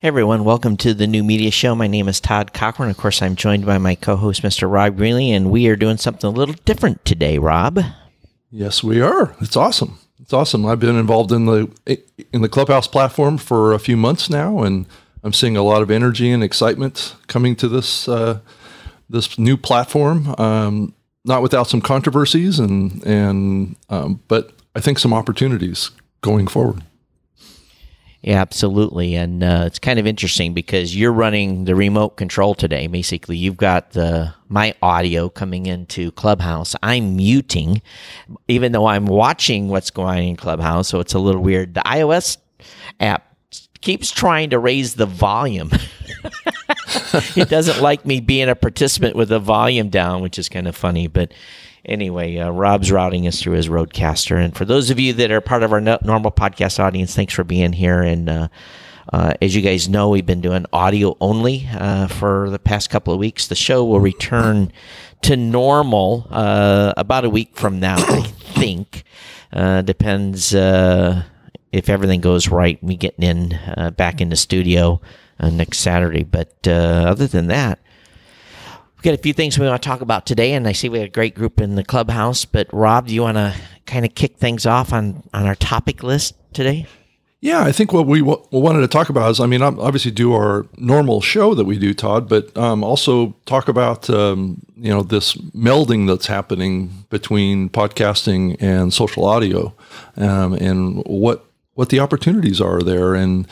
Hey everyone, welcome to the new media show. My name is Todd Cochrane. Of course, I'm joined by my co-host, Mr. Rob Greenlee, and we are doing something a little different today, Rob. Yes, we are. It's awesome. It's awesome. I've been involved in the in the Clubhouse platform for a few months now, and I'm seeing a lot of energy and excitement coming to this uh, this new platform. Um, not without some controversies, and and um, but I think some opportunities going forward. Yeah, absolutely. And uh, it's kind of interesting because you're running the remote control today. Basically, you've got the my audio coming into Clubhouse. I'm muting, even though I'm watching what's going on in Clubhouse. So it's a little weird. The iOS app keeps trying to raise the volume. it doesn't like me being a participant with the volume down, which is kind of funny. But anyway, uh, Rob's routing us through his Rodecaster. And for those of you that are part of our no- normal podcast audience, thanks for being here. And uh, uh, as you guys know, we've been doing audio only uh, for the past couple of weeks. The show will return to normal uh, about a week from now, I think. Uh, depends if everything goes right, me getting in back in the studio next Saturday. But other than that, We've got a few things we want to talk about today, and I see we have a great group in the clubhouse. But Rob, do you want to kind of kick things off on on our topic list today? Yeah, I think what we w- wanted to talk about is, I mean, obviously do our normal show that we do, Todd, but um, also talk about um, you know this melding that's happening between podcasting and social audio, um, and what what the opportunities are there, and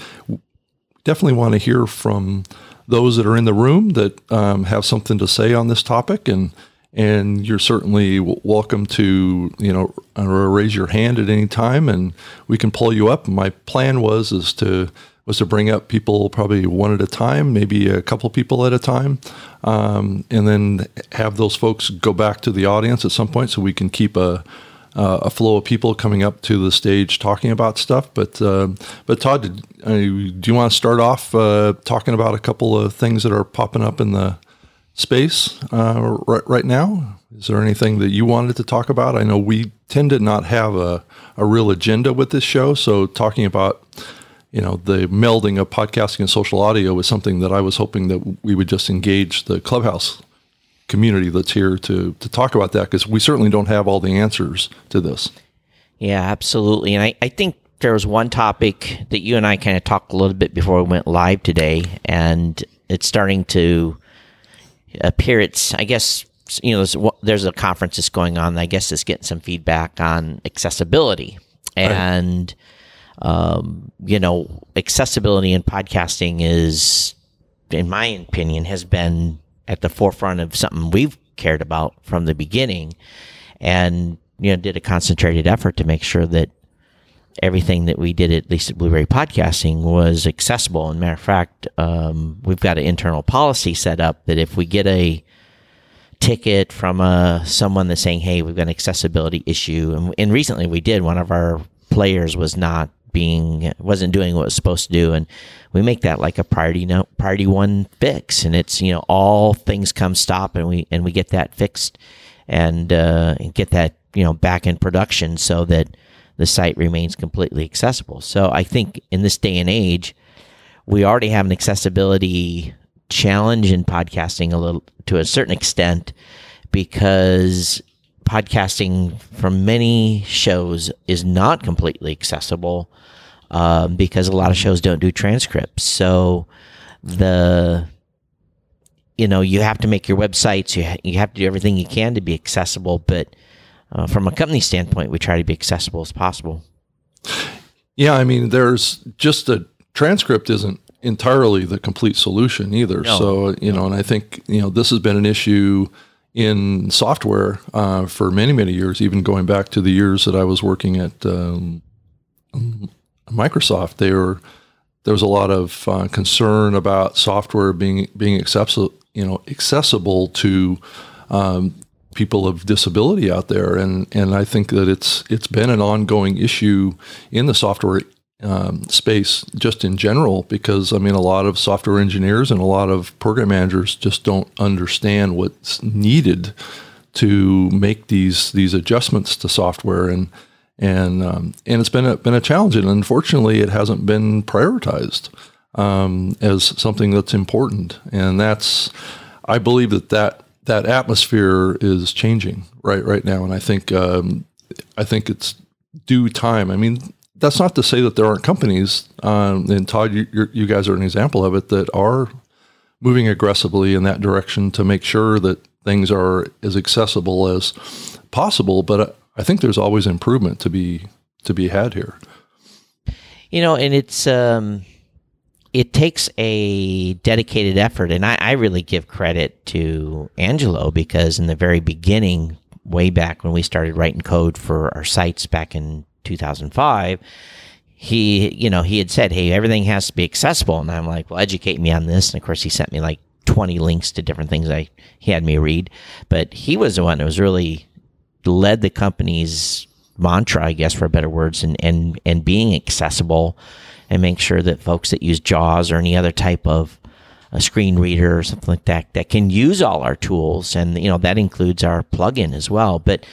definitely want to hear from those that are in the room that um, have something to say on this topic, and and you're certainly welcome to you know raise your hand at any time, and we can pull you up. My plan was is to was to bring up people probably one at a time, maybe a couple people at a time, um, and then have those folks go back to the audience at some point so we can keep a uh, a flow of people coming up to the stage talking about stuff. But uh, but Todd, did, uh, do you want to start off uh, talking about a couple of things that are popping up in the space uh, right, right now? Is there anything that you wanted to talk about? I know we tend to not have a, a real agenda with this show, so talking about you know the melding of podcasting and social audio was something that I was hoping that we would just engage the clubhouse community that's here to to talk about that because we certainly don't have all the answers to this. Yeah, absolutely. And I, I think there was one topic that you and I kind of talked a little bit before we went live today, and it's starting to appear. It's I guess you know there's, there's a conference that's going on. I guess it's getting some feedback on accessibility and. Right. Um, you know, accessibility in podcasting is, in my opinion, has been at the forefront of something we've cared about from the beginning and you know did a concentrated effort to make sure that everything that we did at least at Blubrry podcasting was accessible. And matter of fact um, we've got an internal policy set up that if we get a ticket from a uh, someone that's saying hey we've got an accessibility issue and, and recently we did one of our players was not being wasn't doing what it was supposed to do. And we make that like a priority no, priority one fix. And it's you know all things come stop and we and we get that fixed and, uh, and get that you know back in production so that the site remains completely accessible. So i think in this day and age we already have an accessibility challenge in podcasting a little to a certain extent because podcasting from many shows is not completely accessible um, because a lot of shows don't do transcripts. So the you know you have to make your websites you ha- you have to do everything you can to be accessible but uh, from a company standpoint we try to be accessible as possible yeah i mean there's just a transcript isn't entirely the complete solution either no. so you know and i think you know this has been an issue in software uh, for many many years even going back to the years that i was working at um, Microsoft, they were there was a lot of uh, concern about software being being accessible, you know, accessible to um, people of disability out there, and and I think that it's it's been an ongoing issue in the software um, space just in general because I mean a lot of software engineers and a lot of program managers just don't understand what's needed to make these these adjustments to software. And and um, and it's been a, been a challenge, and unfortunately, it hasn't been prioritized. um, as something that's important, and that's I believe that that that atmosphere is changing right right now, and I think um, I think it's due time. I mean, that's not to say that there aren't companies, um, and Todd, you, you guys are an example of it that are moving aggressively in that direction to make sure that things are as accessible as possible. But I think there's always improvement to be to be had here. You know, and it's um, it takes a dedicated effort, and I, I really give credit to Angelo because in the very beginning, way back when we started writing code for our sites back in 2005 he you know he had said hey everything has to be accessible and i'm like well educate me on this and of course he sent me like 20 links to different things i he had me read but he was the one that was really led the company's mantra i guess for better words and and and being accessible and make sure that folks that use jaws or any other type of a screen reader or something like that that can use all our tools. And you know that includes our plugin as well. But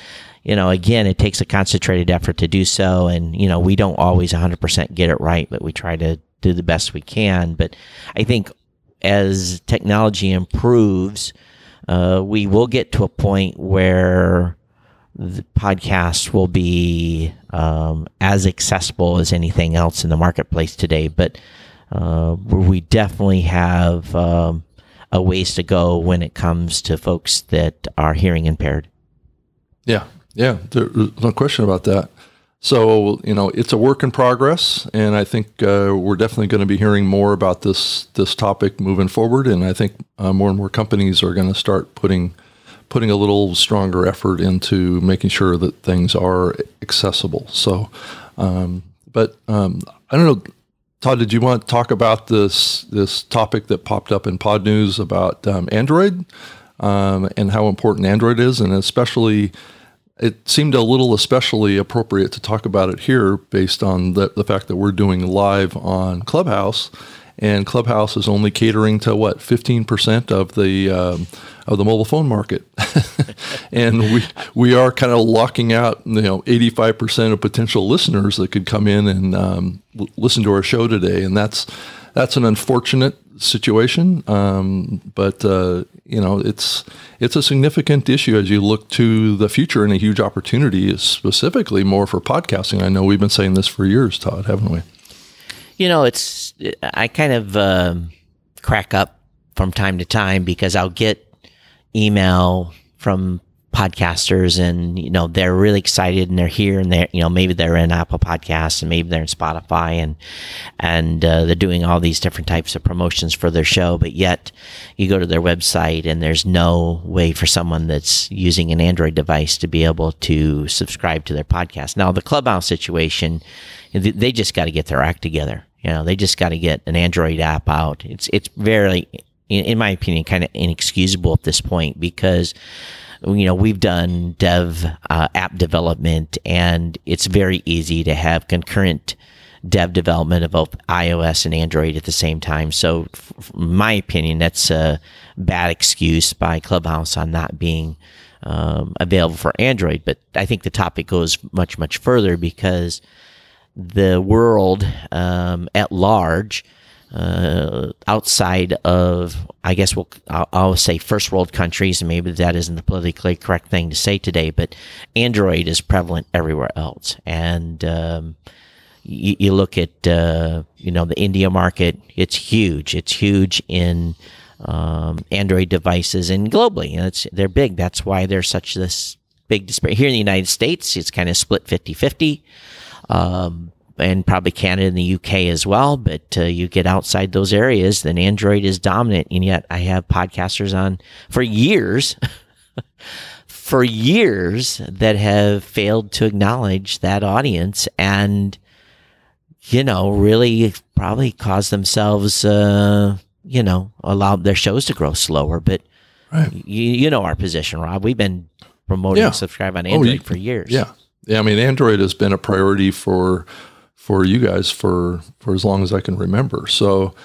you know again it takes a concentrated effort to do so. And you know we don't always 100% get it right but we try to do the best we can. But i think as technology improves uh, we will get to a point where the podcast will be um, as accessible as anything else in the marketplace today but uh, we definitely have um, a ways to go when it comes to folks that are hearing impaired. Yeah, yeah, there's no question about that. So you know, it's a work in progress, and I think uh, we're definitely going to be hearing more about this this topic moving forward. And I think uh, more and more companies are going to start putting putting a little stronger effort into making sure that things are accessible. So, um, but um, I don't know. Todd, did you want to talk about this this topic that popped up in Podnews about um, Android um, and how important Android is, and especially it seemed a little especially appropriate to talk about it here based on the, the fact that we're doing live on Clubhouse, and Clubhouse is only catering to what 15% of the um, of the mobile phone market, and we we are kind of locking out you know 85 percent of potential listeners that could come in and um, l- listen to our show today, and that's that's an unfortunate situation, um, but uh, you know it's it's a significant issue as you look to the future and a huge opportunity is specifically more for podcasting. I know we've been saying this for years, Todd, haven't we? You know, it's I kind of uh, crack up from time to time because I'll get email from podcasters and you know they're really excited and they're here and they're you know maybe they're in apple podcasts and maybe they're in spotify and and uh, they're doing all these different types of promotions for their show but yet you go to their website and there's no way for someone that's using an android device to be able to subscribe to their podcast. Now the clubhouse situation they just got to get their act together. You know they just got to get an android app out. It's it's very in, in my opinion, kind of inexcusable at this point because you know we've done dev uh, app development and it's very easy to have concurrent dev development of both ios and android at the same time. So my opinion that's a bad excuse by clubhouse on not being um, available for android. But i think the topic goes much much further because the world um, at large uh, outside of, I guess we'll, I'll, I'll, say first world countries, and maybe that isn't the politically correct thing to say today, but Android is prevalent everywhere else. And um, you, you, look at, uh, you know, the India market, it's huge. It's huge in um, Android devices and globally. You know, it's, they're big. That's why there's such this big disparity. Here in the United States, it's kind of split 50 50. Um, and probably Canada and the UK as well. But uh, you get outside those areas, then Android is dominant. And yet I have podcasters on for years, for years that have failed to acknowledge that audience and, you know, really probably caused themselves, uh, you know, allow their shows to grow slower. But right. you, you know our position, Rob. We've been promoting yeah. subscribe on Android oh, you, for years. Yeah. Yeah, I mean, Android has been a priority for for you guys for for as long as I can remember. So,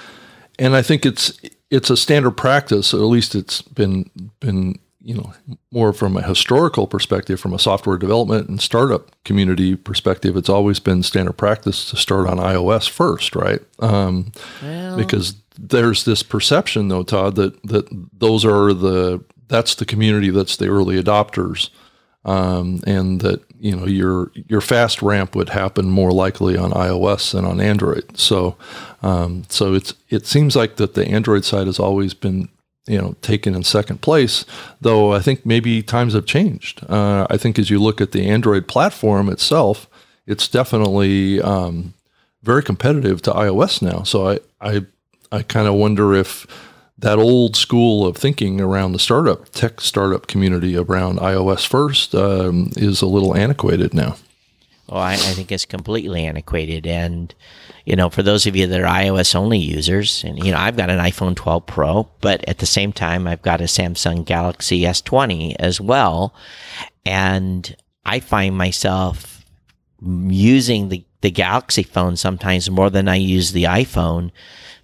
and I think it's it's a standard practice, or at least it's been been you know, more from a historical perspective, from a software development and startup community perspective, it's always been standard practice to start on iOS first, right? Um, well. Because there's this perception, though, Todd, that that those are the that's the community that's the early adopters, um, and that you know your your fast ramp would happen more likely on iOS than on Android. So, um, so it's it seems like that the Android side has always been you know taken in second place. Though I think maybe times have changed. Uh, I think as you look at the Android platform itself, it's definitely um, very competitive to iOS now. So I I I kind of wonder if that old school of thinking around the startup tech startup community around iOS first um, is a little antiquated now. Well, I, I, think it's completely antiquated, and you know, for those of you that are iOS only users, and you know, I've got an iPhone 12 Pro, but at the same time, I've got a Samsung Galaxy S20 as well, and I find myself using the the Galaxy phone sometimes more than I use the iPhone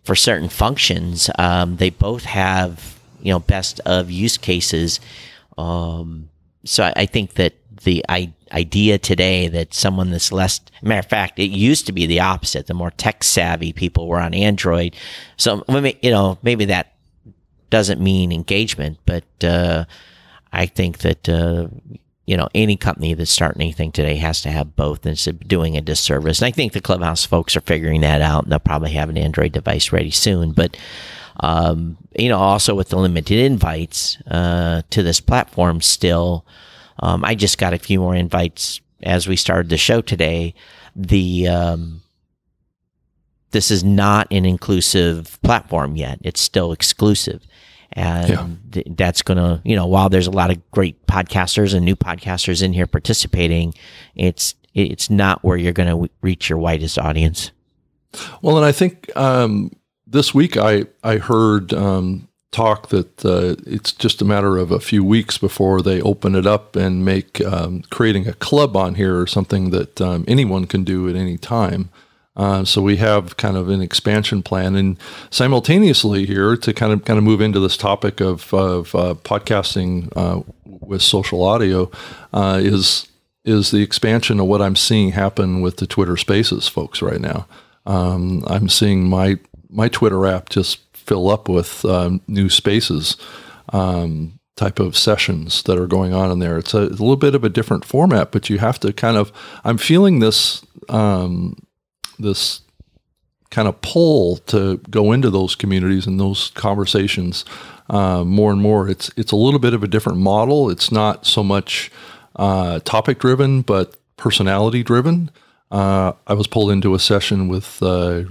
for certain functions. Um, they both have you know best of use cases. Um, so I, I, think that the I, idea today that someone that's less matter of fact, it used to be the opposite. The more tech savvy people were on Android. So you know maybe that doesn't mean engagement, but uh, I think that uh, you know, any company that's starting anything today has to have both, and it's doing a disservice. And I think the Clubhouse folks are figuring that out, and they'll probably have an Android device ready soon. But um, you know, also with the limited invites uh, to this platform, still, um, I just got a few more invites as we started the show today. The um, this is not an inclusive platform yet; it's still exclusive and yeah. that's going to you know while there's a lot of great podcasters and new podcasters in here participating it's it's not where you're going to w- reach your widest audience well and i think um, this week i i heard um, talk that uh, it's just a matter of a few weeks before they open it up and make um, creating a club on here or something that um, anyone can do at any time uh, so we have kind of an expansion plan, and simultaneously here to kind of kind of move into this topic of, of uh, podcasting uh, with social audio uh, is is the expansion of what I'm seeing happen with the Twitter Spaces folks right now. Um, I'm seeing my my Twitter app just fill up with um, new spaces. Um, type of sessions that are going on in there. It's a, a, little bit of a different format, but you have to kind of. I'm feeling this um, this kind of pull to go into those communities and those conversations uh, more and more. It's it's a little bit of a different model. It's not so much uh, topic driven, but personality driven. Uh, I was pulled into a session with, uh,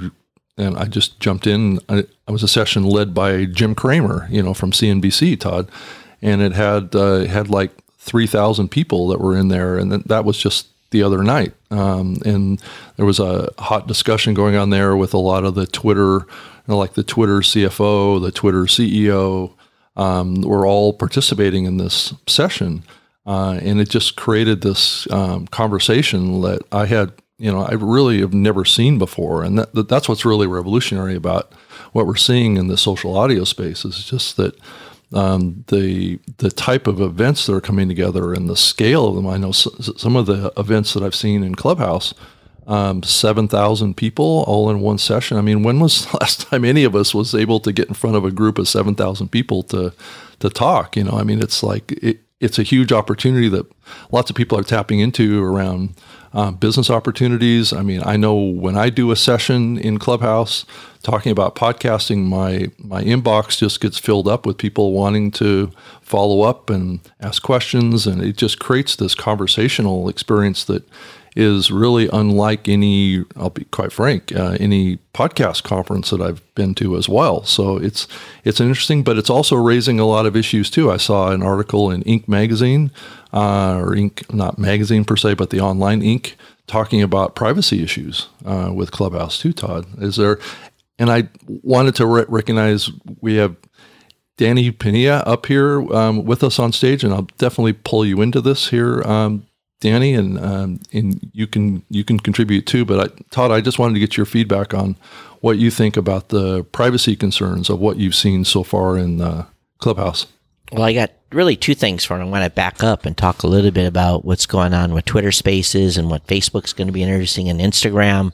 and I just jumped in. I, I, was a session led by Jim Cramer, you know, from CNBC, Todd, and it had uh, had like three thousand people that were in there, and that was just the other night. Um, and there was a hot discussion going on there with a lot of the Twitter, you know, like the Twitter CFO, the Twitter CEO, um, were all participating in this session. Uh, and it just created this um, conversation that I had, you know, I really have never seen before. And that, that's what's really revolutionary about what we're seeing in the social audio space is just that um, the the type of events that are coming together and the scale of them. I know some of the events that I've seen in Clubhouse, um, seven thousand people all in one session. I mean, when was the last time any of us was able to get in front of a group of seven thousand people to to talk? You know, I mean, it's like it, it's a huge opportunity that lots of people are tapping into around uh, business opportunities. I mean, I know when I do a session in Clubhouse talking about podcasting, my my inbox just gets filled up with people wanting to follow up and ask questions, and it just creates this conversational experience that is really unlike any. I'll be quite frank, uh, any podcast conference that I've been to as well. So it's it's interesting, but it's also raising a lot of issues too. I saw an article in Inc. magazine, uh, or Inc. not magazine per se, but the online Inc. talking about privacy issues uh, with Clubhouse too. Todd, is there and I wanted to re- recognize we have Danny Peña up here um, with us on stage, and I'll definitely pull you into this here, um, Danny, and um, and you can you can contribute too. But I, Todd, I just wanted to get your feedback on what you think about the privacy concerns of what you've seen so far in uh, Clubhouse. Well, I got really two things for it. I want to back up and talk a little bit about what's going on with Twitter Spaces and what Facebook's going to be introducing and Instagram.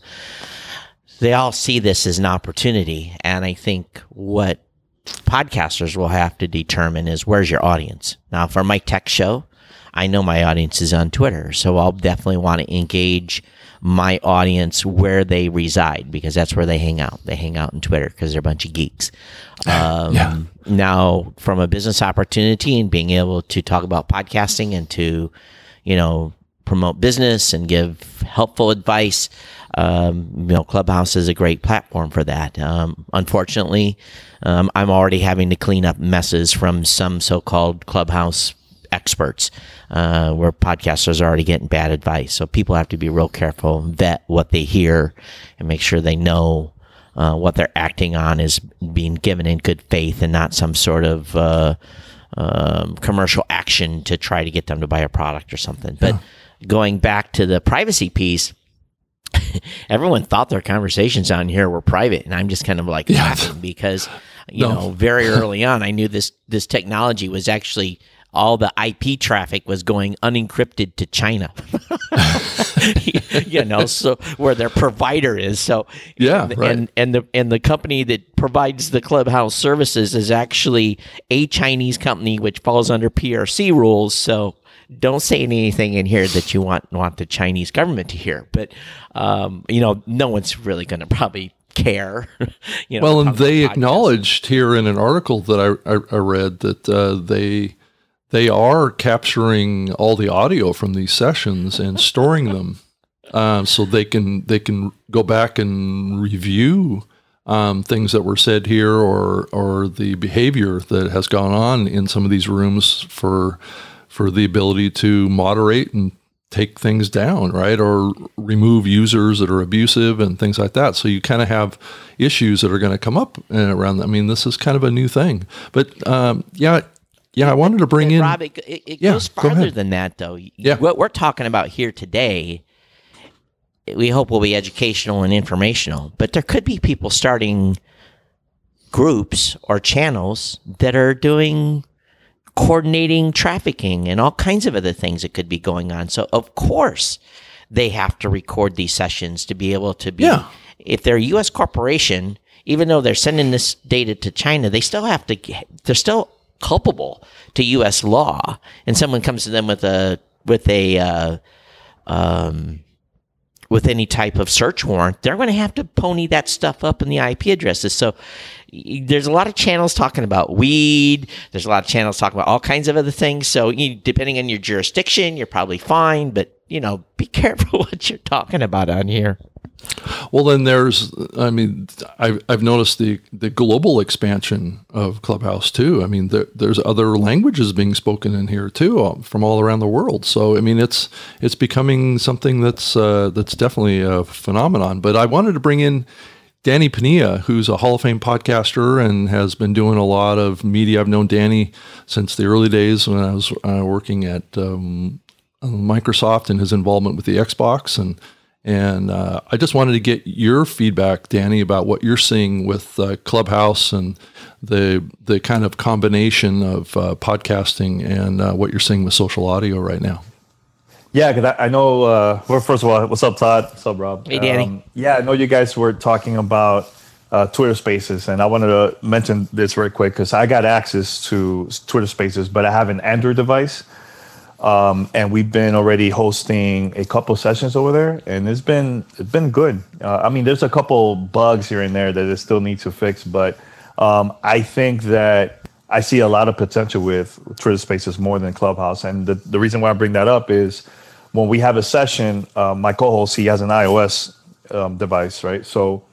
They all see this as an opportunity, and I think what podcasters will have to determine is where's your audience. Now, for my tech show, I know my audience is on Twitter, so I'll definitely want to engage my audience where they reside because that's where they hang out. They hang out on Twitter because they're a bunch of geeks. Um, yeah. Now, from a business opportunity and being able to talk about podcasting and to, you know, promote business and give helpful advice, um, you know, Clubhouse is a great platform for that. Um, unfortunately, um, I'm already having to clean up messes from some so-called Clubhouse experts, uh, where podcasters are already getting bad advice. So people have to be real careful, vet what they hear, and make sure they know uh, what they're acting on is being given in good faith and not some sort of uh, um, commercial action to try to get them to buy a product or something. But yeah. going back to the privacy piece. everyone thought their conversations on here were private, and I'm just kind of like yeah. laughing because you no. know very early on I knew this this technology was actually all the IP traffic was going unencrypted to China. you know, so where their provider is. So yeah, and, right. and and the and the company that provides the clubhouse services is actually a Chinese company which falls under PRC rules. So don't say anything in here that you want want the Chinese government to hear. But um, you know, no one's really going to probably care. you know, well, and they acknowledged here in an article that I, I, I read that uh, they they are capturing all the audio from these sessions and storing them, um, so they can they can go back and review um, things that were said here or or the behavior that has gone on in some of these rooms for for the ability to moderate and take things down, right? Or remove users that are abusive and things like that. So you kind of have issues that are going to come up around. That. I mean, this is kind of a new thing, but um, yeah, yeah, I wanted to bring in. Rob, it, it yeah, goes farther go than that, though. Yeah. What we're talking about here today, we hope will be educational and informational, but there could be people starting groups or channels that are doing coordinating trafficking and all kinds of other things that could be going on. So, of course, they have to record these sessions to be able to be. Yeah. If they're a U.S. corporation, even though they're sending this data to China, they still have to. They're still culpable to U.S. law, and someone comes to them with a with a uh, um, with any type of search warrant, they're going to have to pony that stuff up in the IP addresses. So there's a lot of channels talking about weed. There's a lot of channels talking about all kinds of other things. So you, depending on your jurisdiction, you're probably fine, but you know, be careful what you're talking about on here. Well, then there's, I mean, I've, I've noticed the, the global expansion of Clubhouse too. I mean, there, there's other languages being spoken in here too uh, from all around the world. So, I mean, it's it's becoming something that's uh, that's definitely a phenomenon. But I wanted to bring in Danny Peña, who's a Hall of Fame podcaster and has been doing a lot of media. I've known Danny since the early days when I was uh, working at um, Microsoft and his involvement with the Xbox and and uh, I just wanted to get your feedback, Danny, about what you're seeing with uh, Clubhouse and the the kind of combination of uh, podcasting and uh, what you're seeing with social audio right now. Yeah, because I, I, know. Uh, well, first of all, what's up, Todd? What's up, Rob? Hey, Danny. Um, yeah, I know you guys were talking about uh, Twitter Spaces, and I wanted to mention this very quick because I got access to Twitter Spaces, but I have an Android device. Um, and we've been already hosting a couple sessions over there, and it's been it's been good. Uh, I mean, there's a couple bugs here and there that still needs to fix, but um, I think that I see a lot of potential with Twitter Spaces more than Clubhouse. And the, the reason why I bring that up is when we have a session, uh, my co-host he has an iOS um, device, right? So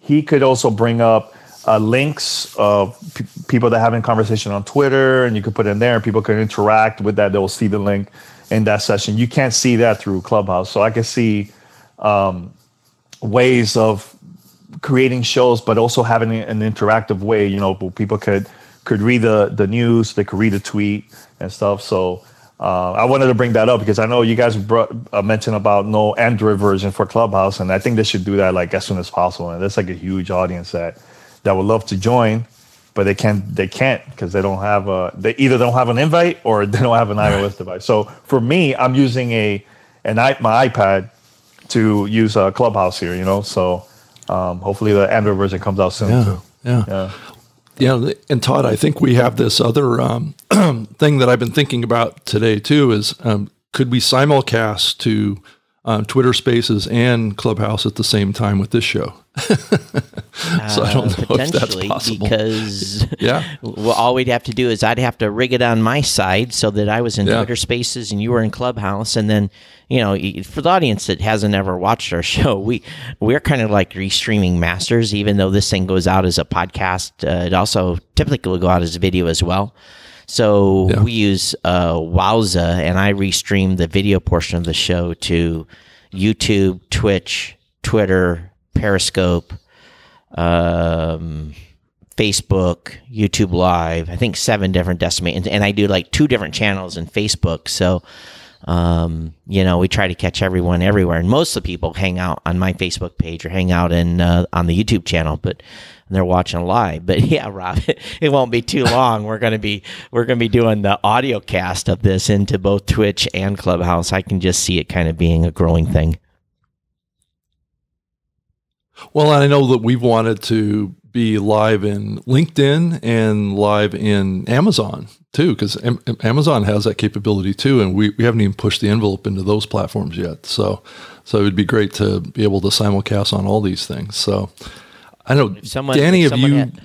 he could also bring up uh, links of p- people that having conversation on Twitter, and you could put in there, and people can interact with that. They'll see the link in that session. You can't see that through Clubhouse, so I can see um, ways of creating shows, but also having an interactive way. You know, people could could read the the news, they could read a tweet and stuff. So. Uh, I wanted to bring that up because I know you guys brought, uh, mentioned about no Android version for Clubhouse, and I think they should do that like as soon as possible. And there's like a huge audience that that would love to join, but they can't they can't because they don't have a they either don't have an invite or they don't have an iOS device. So for me, I'm using a an i my iPad to use a Clubhouse here. You know, so um, hopefully the Android version comes out soon Yeah, too. yeah. Yeah. Yeah, and Todd, I think we have this other um, thing that I've been thinking about today too. Is um, could we simulcast to um, Twitter Spaces and Clubhouse at the same time with this show? so I don't know if that's possible. because Yeah. well, all we'd have to do is I'd have to rig it on my side so that I was in Yeah. Twitter Spaces and you were in Clubhouse, and then you know for the audience that hasn't ever watched our show, we we're kind of like restreaming masters. Even though this thing goes out as a podcast, uh, it also typically will go out as a video as well. So Yeah. we use uh, Wowza, and I restream the video portion of the show to YouTube, Twitch, Twitter, Periscope, um, Facebook, YouTube Live. I think seven different destinations, and I do like two different channels in Facebook. So, um, you know, we try to catch everyone everywhere, and most of the people hang out on my Facebook page or hang out in uh, on the YouTube channel, but they're watching live. But yeah, Rob, it won't be too long. We're gonna be we're gonna be doing the audio cast of this into both Twitch and Clubhouse. I can just see it kind of being a growing thing. Well, I know that we've wanted to be live in LinkedIn and live in Amazon too, because Am- Amazon has that capability too, and we, we haven't even pushed the envelope into those platforms yet. So, so it'd be great to be able to simulcast on all these things. So, I know, someone- Danny, if have someone you had-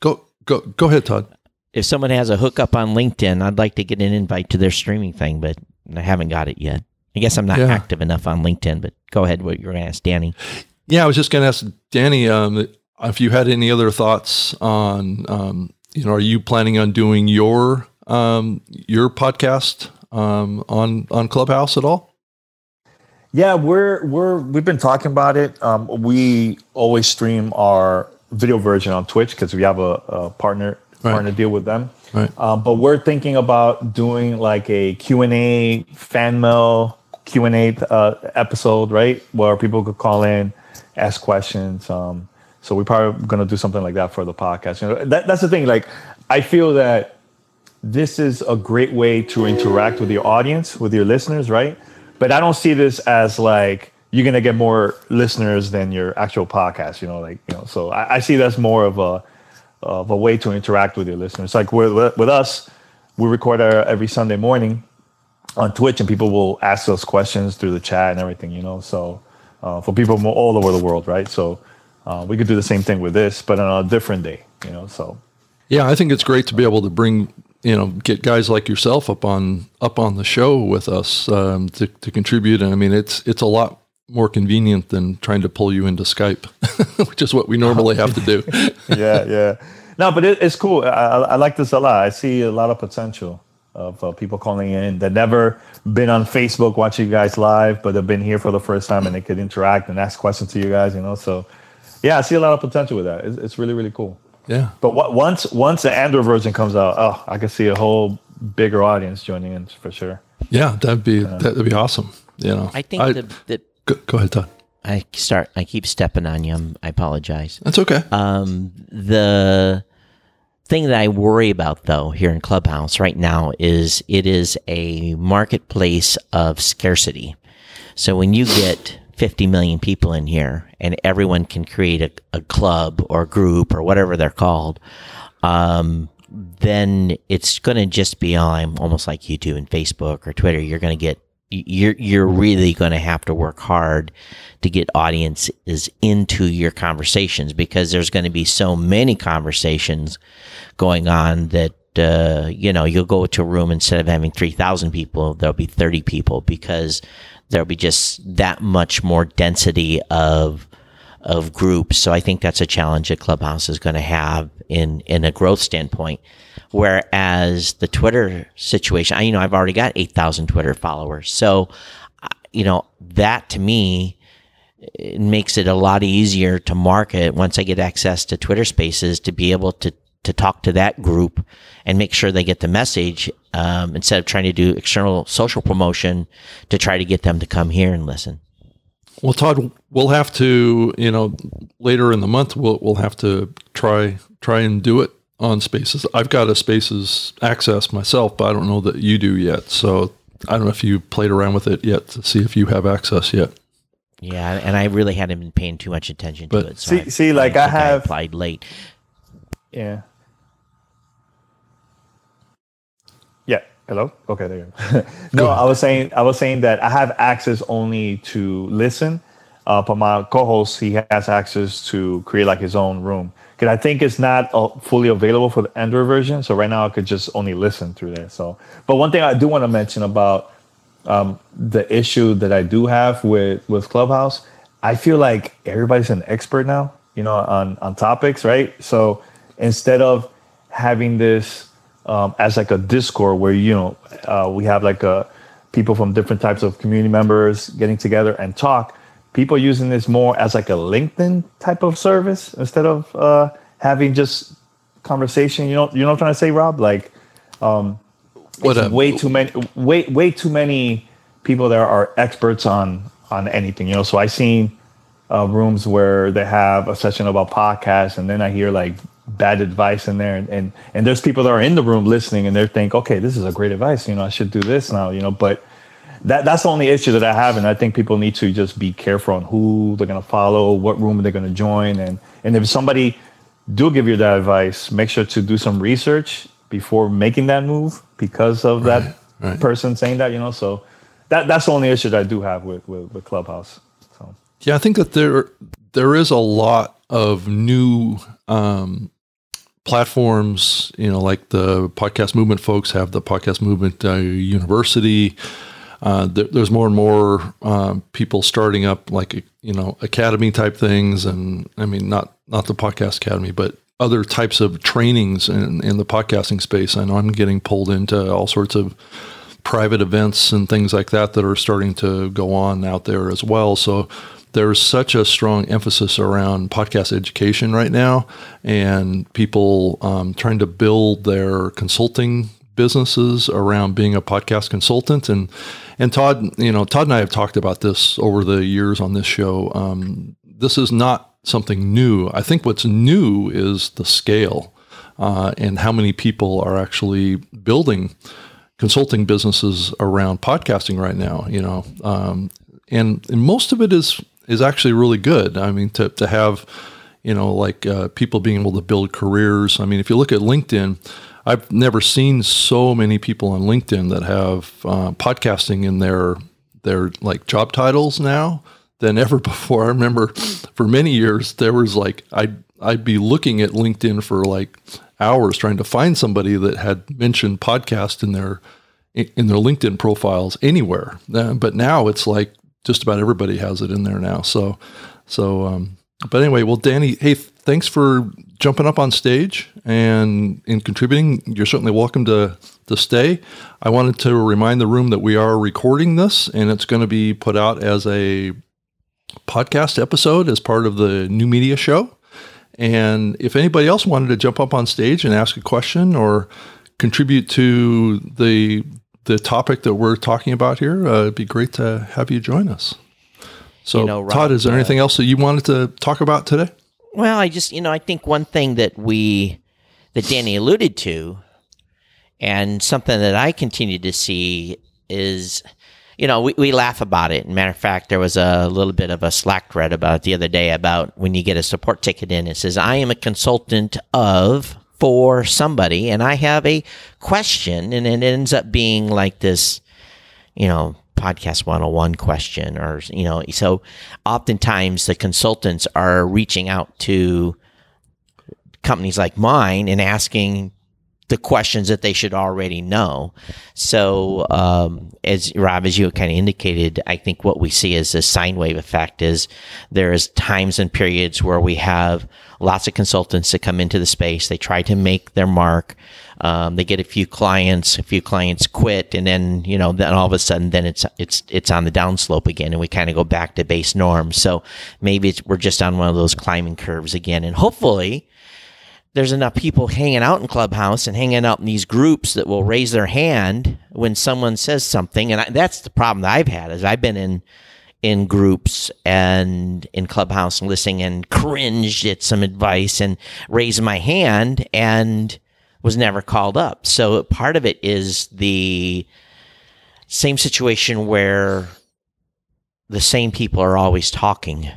go go go ahead, Todd? if someone has a hookup on LinkedIn, I'd like to get an invite to their streaming thing, but I haven't got it yet. I guess I'm not Yeah. active enough on LinkedIn, but go ahead. What you're going to ask Danny? Yeah, I was just going to ask Danny um, if you had any other thoughts on, um, you know, are you planning on doing your um, your podcast um, on on Clubhouse at all? Yeah, we're we're we've been talking about it. Um, we always stream our video version on Twitch because we have a, a partner Right. partner deal with them. Right. Um, but we're thinking about doing like a Q and A fan mail Q and A uh, episode, right, where people could call in, ask questions. Um, so we're probably going to do something like that for the podcast. You know, that, that's the thing. Like, I feel that this is a great way to interact with your audience, with your listeners, right? But I don't see this as like you're gonna get more listeners than your actual podcast, you know, like you know. So I, I see that's more of a of a way to interact with your listeners. Like with with us, we record our, every Sunday morning on Twitch, and people will ask us questions through the chat and everything, you know. So uh, for people from all over the world, right? So uh, we could do the same thing with this, but on a different day, you know. So Yeah, I think it's great to be able to bring you know get guys like yourself up on up on the show with us um, to to contribute. And I mean, it's it's a lot more convenient than trying to pull you into Skype, which is what we normally have to do. yeah, yeah. No, but it, it's cool. I, I, like this a lot. I see a lot of potential of uh, people calling in that never been on Facebook watching you guys live, but have been here for the first time and they could interact and ask questions to you guys. You know, so yeah, I see a lot of potential with that. It's, it's really really cool. Yeah. But what, once once the Android version comes out, oh, I can see a whole bigger audience joining in for sure. Yeah, that'd be that'd be awesome. You know, I think the, the go, go ahead, Todd. I start. I keep stepping on you. I'm, I apologize. That's okay. Um, the thing that I worry about though here in Clubhouse right now is it is a marketplace of scarcity. So when you get 50 million people in here and everyone can create a, a club or group or whatever they're called, um, then it's going to just be on almost like YouTube and Facebook or Twitter. You're going to get you're you're really going to have to work hard to get audiences into your conversations because there's going to be so many conversations going on that uh, you know you'll go to a room instead of having 3000 people there'll be 30 people because there'll be just that much more density of of groups. So i think that's a challenge that clubhouse is going to have in in a growth standpoint. Whereas the twitter situation I, you know i've already got 8000 twitter followers. So you know that to me it makes it a lot easier to market once I get access to Twitter Spaces to be able to to talk to that group and make sure they get the message um, instead of trying to do external social promotion to try to get them to come here and listen. Well, Todd, we'll have to, you know, later in the month, we'll we'll have to try try and do it on Spaces. I've got a Spaces access myself, but I don't know that you do yet. So I don't know if you played around with it yet to see if you have access yet. Yeah, and I really hadn't been paying too much attention But to it. So see- I- see, like, I think have- applied late. Yeah. Yeah. Hello. Okay. There you go. no, I was saying I was saying that I have access only to listen, uh, but my co-host he has access to create like his own room because I think it's not uh, fully available for the Android version. So right now I could just only listen through there. So, but one thing I do want to mention about um, the issue that I do have with with Clubhouse, I feel like everybody's an expert now, you know, on on topics, right? So instead of having this um, as like a Discord where you know uh, we have like a people from different types of community members getting together and talk, people using this more as like a LinkedIn type of service instead of uh, having just conversation. You know, you know what I'm trying to say, Rob? Like What it's a- way too many way way too many people there are experts on on anything you know so i seen uh, rooms where they have a session about podcasts and then i hear like bad advice in there and, and and there's people that are in the room listening and they think okay this is a great advice you know i should do this now you know but that that's the only issue that i have and i think people need to just be careful on who they're going to follow what room they're going to join and and if somebody do give you that advice, make sure to do some research before making that move because of that right. person saying that, you know. So that that's the only issue that I do have with with, with Clubhouse. So Yeah, I think that there there is a lot of new um, platforms. You know, like the podcast movement folks have the podcast movement uh, university. Uh, there, there's more and more um, people starting up like you know academy type things, and I mean not not the podcast academy, but other types of trainings in, in the podcasting space. I know I'm getting pulled into all sorts of private events and things like that that are starting to go on out there as well. So there's such a strong emphasis around podcast education right now, and people um, trying to build their consulting businesses around being a podcast consultant. And and Todd, you know, Todd and I have talked about this over the years on this show. Um, this is not something new. I think what's new is the scale uh, and how many people are actually building consulting businesses around podcasting right now. You know, um, and, and most of it is is actually really good. I mean, to to have you know like uh, people being able to build careers. I mean, if you look at LinkedIn. I've never seen so many people on LinkedIn that have uh, podcasting in their their like job titles now than ever before. I remember for many years there was like I'd I'd be looking at LinkedIn for like hours trying to find somebody that had mentioned podcast in their in their LinkedIn profiles anywhere. Uh, but now it's like just about everybody has it in there now. So so um, but anyway, well, Danny, hey, thanks for jumping up on stage and in contributing. You're certainly welcome to to stay. I wanted to remind the room that we are recording this, and it's going to be put out as a podcast episode as part of the new media show. And if anybody else wanted to jump up on stage and ask a question or contribute to the the topic that we're talking about here, uh, it'd be great to have you join us. So, You know, Rob, Todd, is there uh, anything else that you wanted to talk about today? Well, I just, you know, I think one thing that we, that Danny alluded to, and something that I continue to see is, you know, we, we laugh about it. Matter of fact, there was a little bit of a Slack thread about it the other day about when you get a support ticket in, it says, I am a consultant of for somebody, and I have a question, and it ends up being like this, you know, podcast 101 question or you know so oftentimes the consultants are reaching out to companies like mine and asking the questions that they should already know. So um, as rob as you kind of indicated i think what we see as a sine wave effect is there's times and periods where we have lots of consultants that come into the space. They try to make their mark. Um, they get a few clients, a few clients quit, and then you know, then all of a sudden, then it's it's it's on the downslope again, and we kind of go back to base norms. So maybe we're just on one of those climbing curves again, and hopefully, there's enough people hanging out in Clubhouse and hanging out in these groups that will raise their hand when someone says something, and I, that's the problem that I've had is I've been in in groups and in clubhouse listening and cringed at some advice and raised my hand and was never called up. So part of it is the same situation where the same people are always talking.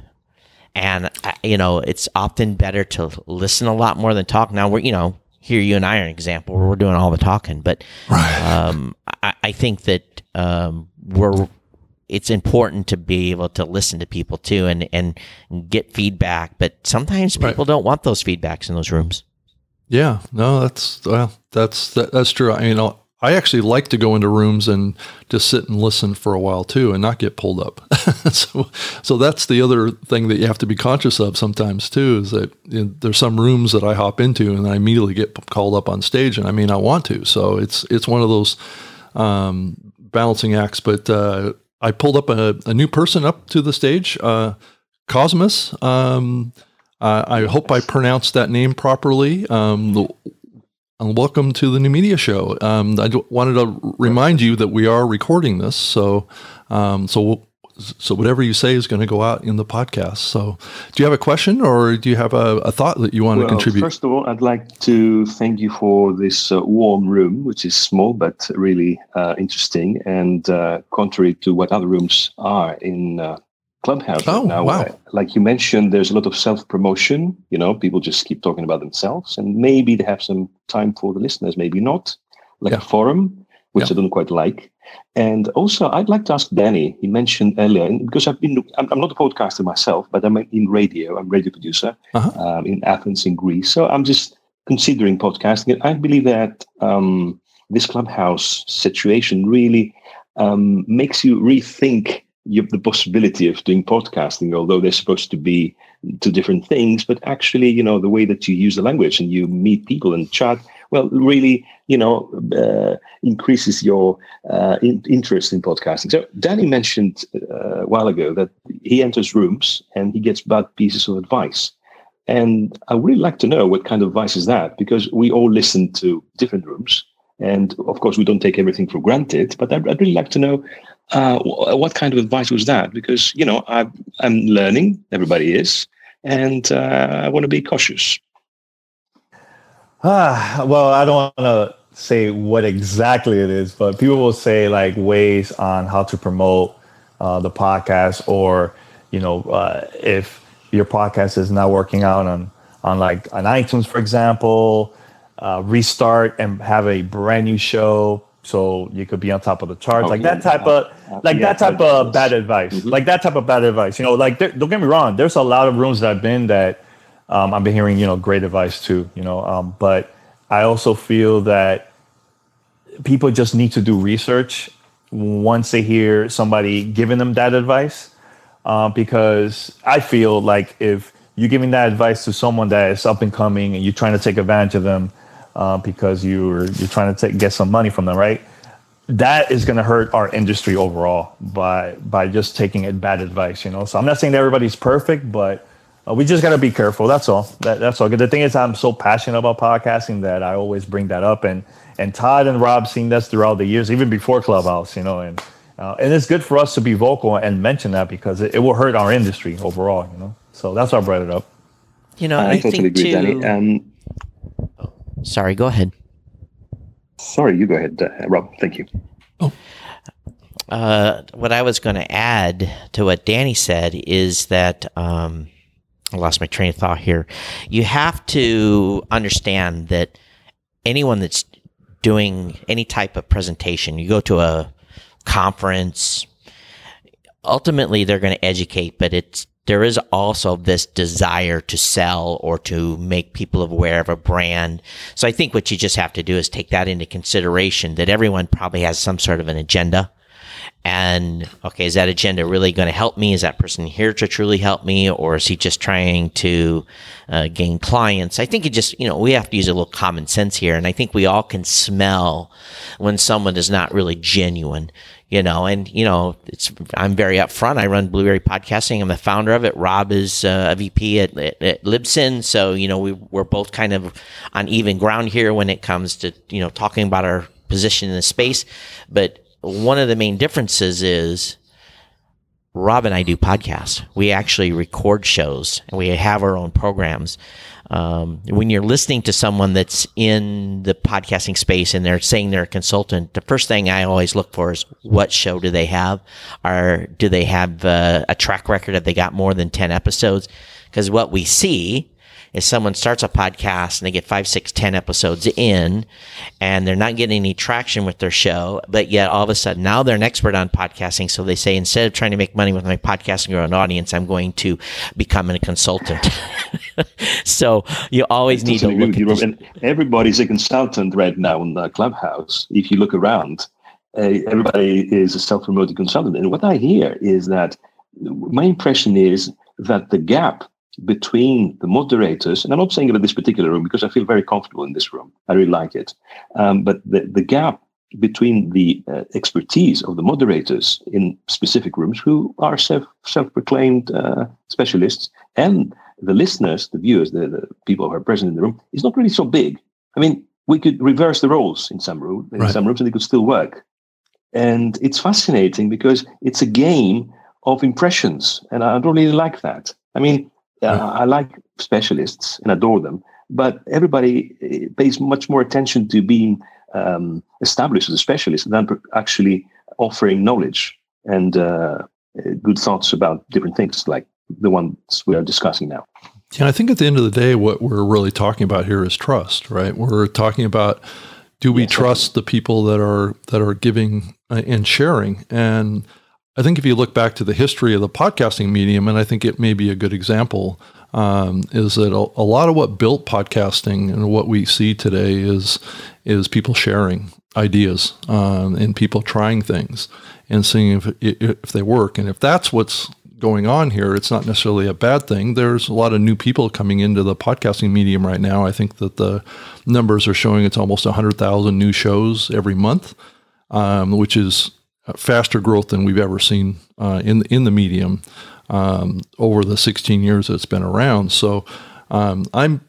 And, uh, you know, it's often better to listen a lot more than talk. Now, we're, you know, here you and I are an example where we're doing all the talking, but um, I, I, think that um, we're it's important to be able to listen to people too and and get feedback. But sometimes people right. don't want those feedbacks in those rooms. Yeah, no, that's well, that's that, that's true. I, you know, I actually like to go into rooms and just sit and listen for a while too, and not get pulled up. so, so that's the other thing that you have to be conscious of sometimes too. Is that you know, there's some rooms that I hop into and I immediately get called up on stage, and I mean I want to. So it's it's one of those um, balancing acts. But uh, I pulled up a, a, new person up to the stage, uh, Cosmos. Um, I hope I pronounced that name properly. Um, the, and welcome to the New Media Show. Um, I wanted to remind you that we are recording this, so um, so we'll, so whatever you say is going to go out in the podcast. So, do you have a question or do you have a, a thought that you want well, to contribute? First of all, I'd like to thank you for this uh, warm room, which is small but really uh, interesting and uh, contrary to what other rooms are in uh, Clubhouse. Oh, now, wow. Like you mentioned, there's a lot of self promotion. You know, people just keep talking about themselves, and maybe they have some time for the listeners, maybe not, like yeah. a forum, which yeah. I don't quite like. And also, I'd like to ask Danny. He mentioned earlier, because I've been, I'm, I'm not a podcaster myself, but I'm in radio. I'm radio producer uh-huh. um, in Athens, in Greece. So I'm just considering podcasting. And I believe that um, this clubhouse situation really um, makes you rethink you have the possibility of doing podcasting, although they're supposed to be two different things. But actually, you know, the way that you use the language and you meet people and chat, well, really, you know, uh, increases your uh, in- interest in podcasting. So Danny mentioned uh, a while ago that he enters rooms and he gets bad pieces of advice. And I would really like to know what kind of advice is that, because we all listen to different rooms. And of course, we don't take everything for granted, but I'd, I'd really like to know uh, what kind of advice was that? Because, you know, I, I'm learning, everybody is, and uh, I want to be cautious. Ah, well, I don't want to say what exactly it is, but people will say like ways on how to promote uh, the podcast, or you know, uh, if your podcast is not working out on on like on iTunes, for example, uh, restart and have a brand new show so you could be on top of the charts, oh, like yeah, that type of, like that type of bad advice, mm-hmm. like that type of bad advice. You know, like don't get me wrong, there's a lot of rooms that I've been that um, I've been hearing, you know, great advice too. You know, um, but I also feel that people just need to do research once they hear somebody giving them that advice, uh, because I feel like if you're giving that advice to someone that is up and coming and you're trying to take advantage of them uh, because you're you're trying to take, get some money from them, right? That is going to hurt our industry overall by by just taking it bad advice, you know. So I'm not saying that everybody's perfect, but uh, we just got to be careful. That's all. That, that's all. The thing is, I'm so passionate about podcasting that I always bring that up, and and Todd and Rob seen this throughout the years, even before Clubhouse, you know, and uh, and it's good for us to be vocal and mention that because it, it, will hurt our industry overall, you know. So that's why I brought it up. You know, I, I totally agree, too, Danny. Um, Sorry, go ahead. Sorry, you go ahead, uh, Rob. Thank you. Oh. Uh, what I was going to add to what Danny said is that um, I lost my train of thought here. You have to understand that anyone that's doing any type of presentation, you go to a conference, ultimately they're going to educate, but it's there is also this desire to sell or to make people aware of a brand. So I think what you just have to do is take that into consideration that everyone probably has some sort of an agenda. And okay, is that agenda really going to help me? Is that person here to truly help me? Or is he just trying to uh, gain clients? I think it just, you know, we have to use a little common sense here. And I think we all can smell when someone is not really genuine you know, and you know, it's I'm very upfront. I run Blubrry Podcasting. I'm the founder of it. Rob is uh, a VP at, at, at, Libsyn, so you know we we're both kind of on even ground here when it comes to you know talking about our position in the space. But one of the main differences is Rob and I do podcasts. We actually record shows and we have our own programs. Um, when you're listening to someone that's in the podcasting space and they're saying they're a consultant, the first thing I always look for is what show do they have? Or do they have uh, a track record? Have they got more than 10 episodes? Because what we see is someone starts a podcast and they get five, six, ten episodes in and they're not getting any traction with their show, but yet all of a sudden now they're an expert on podcasting. So they say, instead of trying to make money with my podcast and grow an audience, I'm going to become a consultant. so you always need to look at this. And everybody's a consultant right now in the clubhouse. If you look around, uh, everybody is a self-promoting consultant. And what I hear is that my impression is that the gap between the moderators, and I'm not saying about this particular room because I feel very comfortable in this room. I really like it. Um, but the, the gap between the uh, expertise of the moderators in specific rooms who are self, self-proclaimed uh, specialists and the listeners, the viewers, the, the, people who are present in the room is not really so big. I mean, we could reverse the roles in some room, in right. some rooms, and they could still work. And it's fascinating because it's a game of impressions, and I don't really like that. I mean, uh, I like specialists and adore them, but everybody eh, pays much more attention to being um, established as a specialist than actually offering knowledge and uh, eh, good thoughts about different things like the ones we are discussing now. Yeah, I think at the end of the day, what we're really talking about here is trust, right? We're talking about do we yes, trust the people that are that are giving uh, and sharing and I think if you look back to the history of the podcasting medium, and I think it may be a good example, um, is that a, a, lot of what built podcasting and what we see today is is people sharing ideas um, and people trying things and seeing if if they work. And if that's what's going on here, it's not necessarily a bad thing. There's a lot of new people coming into the podcasting medium right now. I think that the numbers are showing it's almost 100,000 new shows every month, um, which is faster growth than we've ever seen uh, in in the medium um, over the 16 years that it's been around. So um, I'm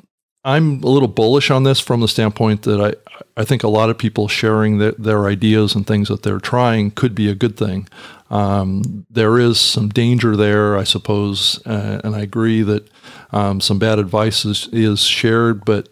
I'm a little bullish on this from the standpoint that I I think a lot of people sharing the, their ideas and things that they're trying could be a good thing. Um, there is some danger there, I suppose, uh, and I agree that um, some bad advice is, is shared, but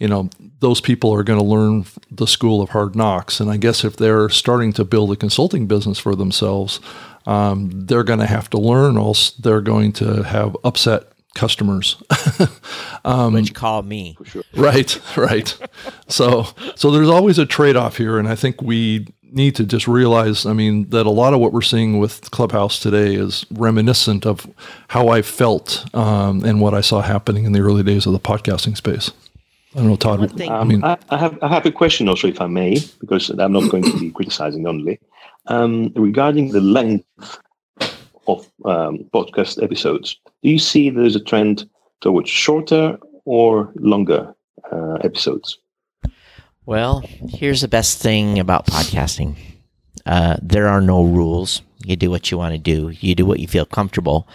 you know those people are going to learn the school of hard knocks. And I guess if they're starting to build a consulting business for themselves, um, they're going to have to learn. Also, they're going to have upset customers, um, which call me. Sure. Right, right. so, so there's always a trade-off here, and I think we need to just realize. I mean, that a lot of what we're seeing with Clubhouse today is reminiscent of how I felt um, and what I saw happening in the early days of the podcasting space. I don't know, Todd. Thing, um, I mean, I, I, have I have a question also, if I may, because I'm not going to be criticizing only um, regarding the length of um, podcast episodes. Do you see there's a trend towards shorter or longer uh, episodes? Well, here's the best thing about podcasting. Uh, there are no rules. You do what you want to do. You do what you feel comfortable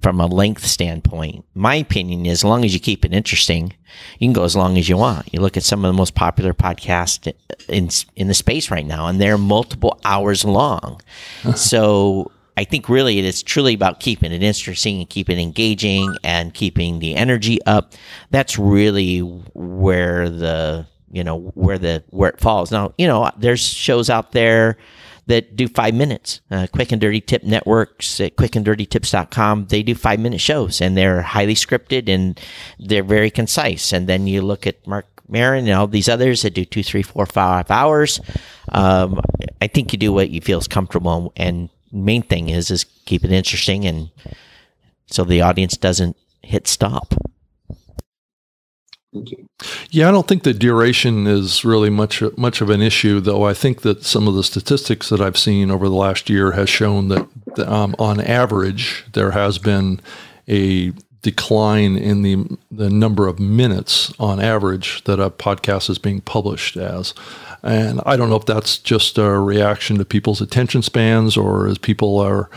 from a length standpoint, my opinion is as long as you keep it interesting, you can go as long as you want. You look at some of the most popular podcasts in in the space right now, and they're multiple hours long. so I think really it is truly about keeping it interesting and keeping it engaging and keeping the energy up. That's really where the you know where the where it falls. Now you know there's shows out there that do five minutes. Uh, Quick and Dirty Tip Networks at quickanddirtytips.com, they do five minute shows and they're highly scripted and they're very concise. And then you look at Marc Maron and all these others that do two, three, four, five hours. Um, I think you do what you feel is comfortable. And main thing is, is keep it interesting and so the audience doesn't hit stop. Yeah, I don't think the duration is really much much of an issue, though. I think that some of the statistics that I've seen over the last year has shown that, um, on average, there has been a decline in the the number of minutes on average that a podcast is being published as. And I don't know if that's just a reaction to people's attention spans or as people are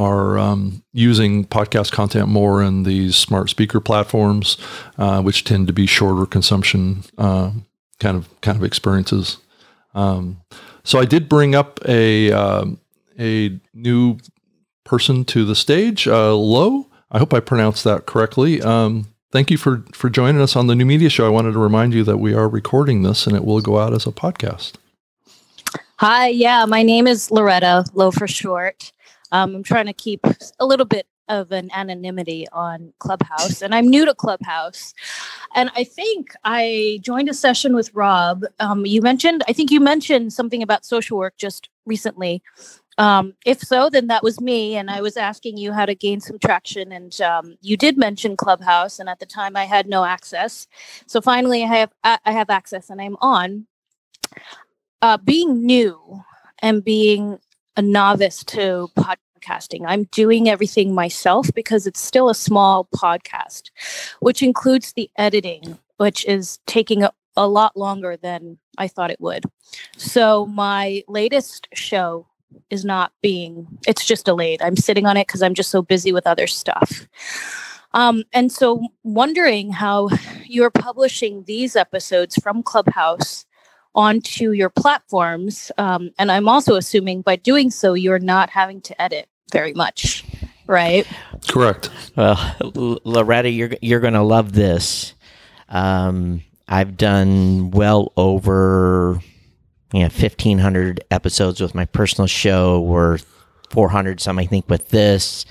are um, using podcast content more in these smart speaker platforms, uh, which tend to be shorter consumption uh, kind of kind of experiences. Um, so I did bring up a um, a new person to the stage. Uh, Lo, I hope I pronounced that correctly. Um, thank you for for joining us on the New Media Show. I wanted to remind you that we are recording this and it will go out as a podcast. Hi, yeah, my name is Loretta, Lo for short. Um, I'm trying to keep a little bit of an anonymity on Clubhouse, and I'm new to Clubhouse. And I think I joined a session with Rob. Um, you mentioned, I think you mentioned something about social work just recently. Um, if so, then that was me, and I was asking you how to gain some traction. And um, you did mention Clubhouse, and at the time I had no access. So finally, I have I have access, and I'm on. Uh, being new and being a novice to podcasting. I'm doing everything myself because it's still a small podcast, which includes the editing, which is taking a, a lot longer than I thought it would. So my latest show is not being it's just delayed. I'm sitting on it because I'm just so busy with other stuff. Um, and so wondering how you're publishing these episodes from Clubhouse onto your platforms. Um, and I'm also assuming by doing so, you're not having to edit very much, right? Correct. Well, Loretta, you're you're going to love this. Um, I've done well over you know, 1500 episodes with my personal show or 400 some I think with this.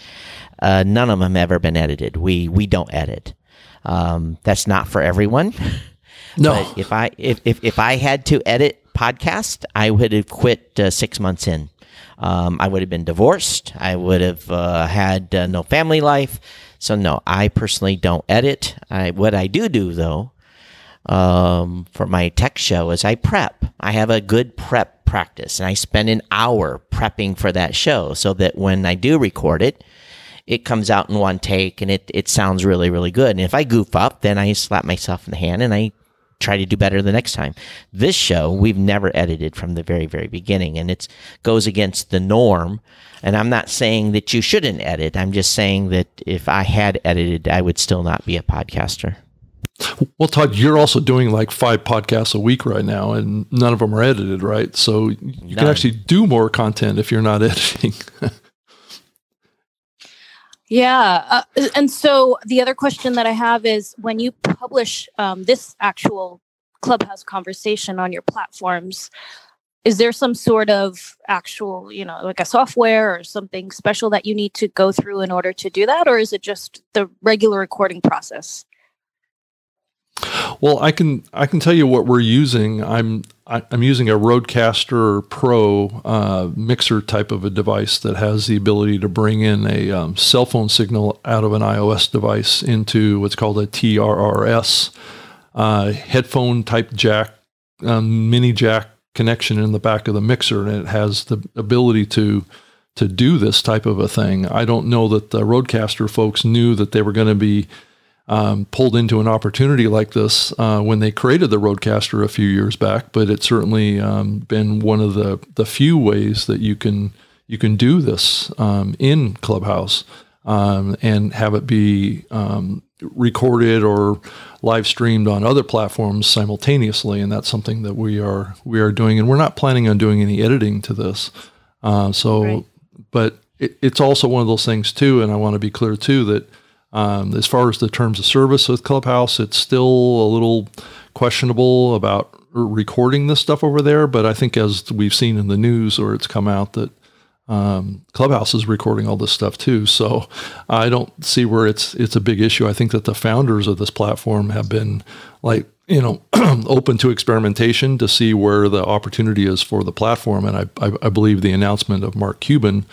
Uh, none of them have ever been edited. We we don't edit. Um, that's not for everyone. No. But if I if, if, if I had to edit podcast, I would have quit uh, six months in. Um, I would have been divorced. I would have uh, had uh, no family life. So no, I personally don't edit. I what I do do though um, for my tech show is I prep. I have a good prep practice, and I spend an hour prepping for that show so that when I do record it, it comes out in one take and it, it sounds really, really good. And if I goof up, then I slap myself in the hand and I try to do better the next time. This show we've never edited from the very very beginning and it goes against the norm. And I'm not saying that you shouldn't edit. I'm just saying that if I had edited, I would still not be a podcaster. Well, Todd, you're also doing like five podcasts a week right now, and none of them are edited, right? So you none. can actually do more content if you're not editing. Yeah. Uh, and so the other question that I have is when you publish um, this actual Clubhouse conversation on your platforms, is there some sort of actual, you know, like a software or something special that you need to go through in order to do that? Or is it just the regular recording process? Well, I can I can tell you what we're using. I'm I, am using a Rodecaster Pro uh, mixer type of a device that has the ability to bring in a um, cell phone signal out of an iOS device into what's called a TRRS uh, headphone type jack, um, mini jack connection in the back of the mixer, and it has the ability to to do this type of a thing. I don't know that the Rodecaster folks knew that they were going to be um, pulled into an opportunity like this uh, when they created the Rodecaster a few years back, but it's certainly um, been one of the the few ways that you can you can do this um, in Clubhouse um, and have it be um, recorded or live streamed on other platforms simultaneously, and that's something that we are we are doing, and we're not planning on doing any editing to this. Uh, so, right. but it, it's also one of those things too, and I want to be clear too that um, as far as the terms of service with Clubhouse, it's still a little questionable about recording this stuff over there. But I think as we've seen in the news or it's come out that um, Clubhouse is recording all this stuff too. So I don't see where it's it's a big issue. I think that the founders of this platform have been like you know open to experimentation to see where the opportunity is for the platform. And I I, I believe the announcement of Mark Cuban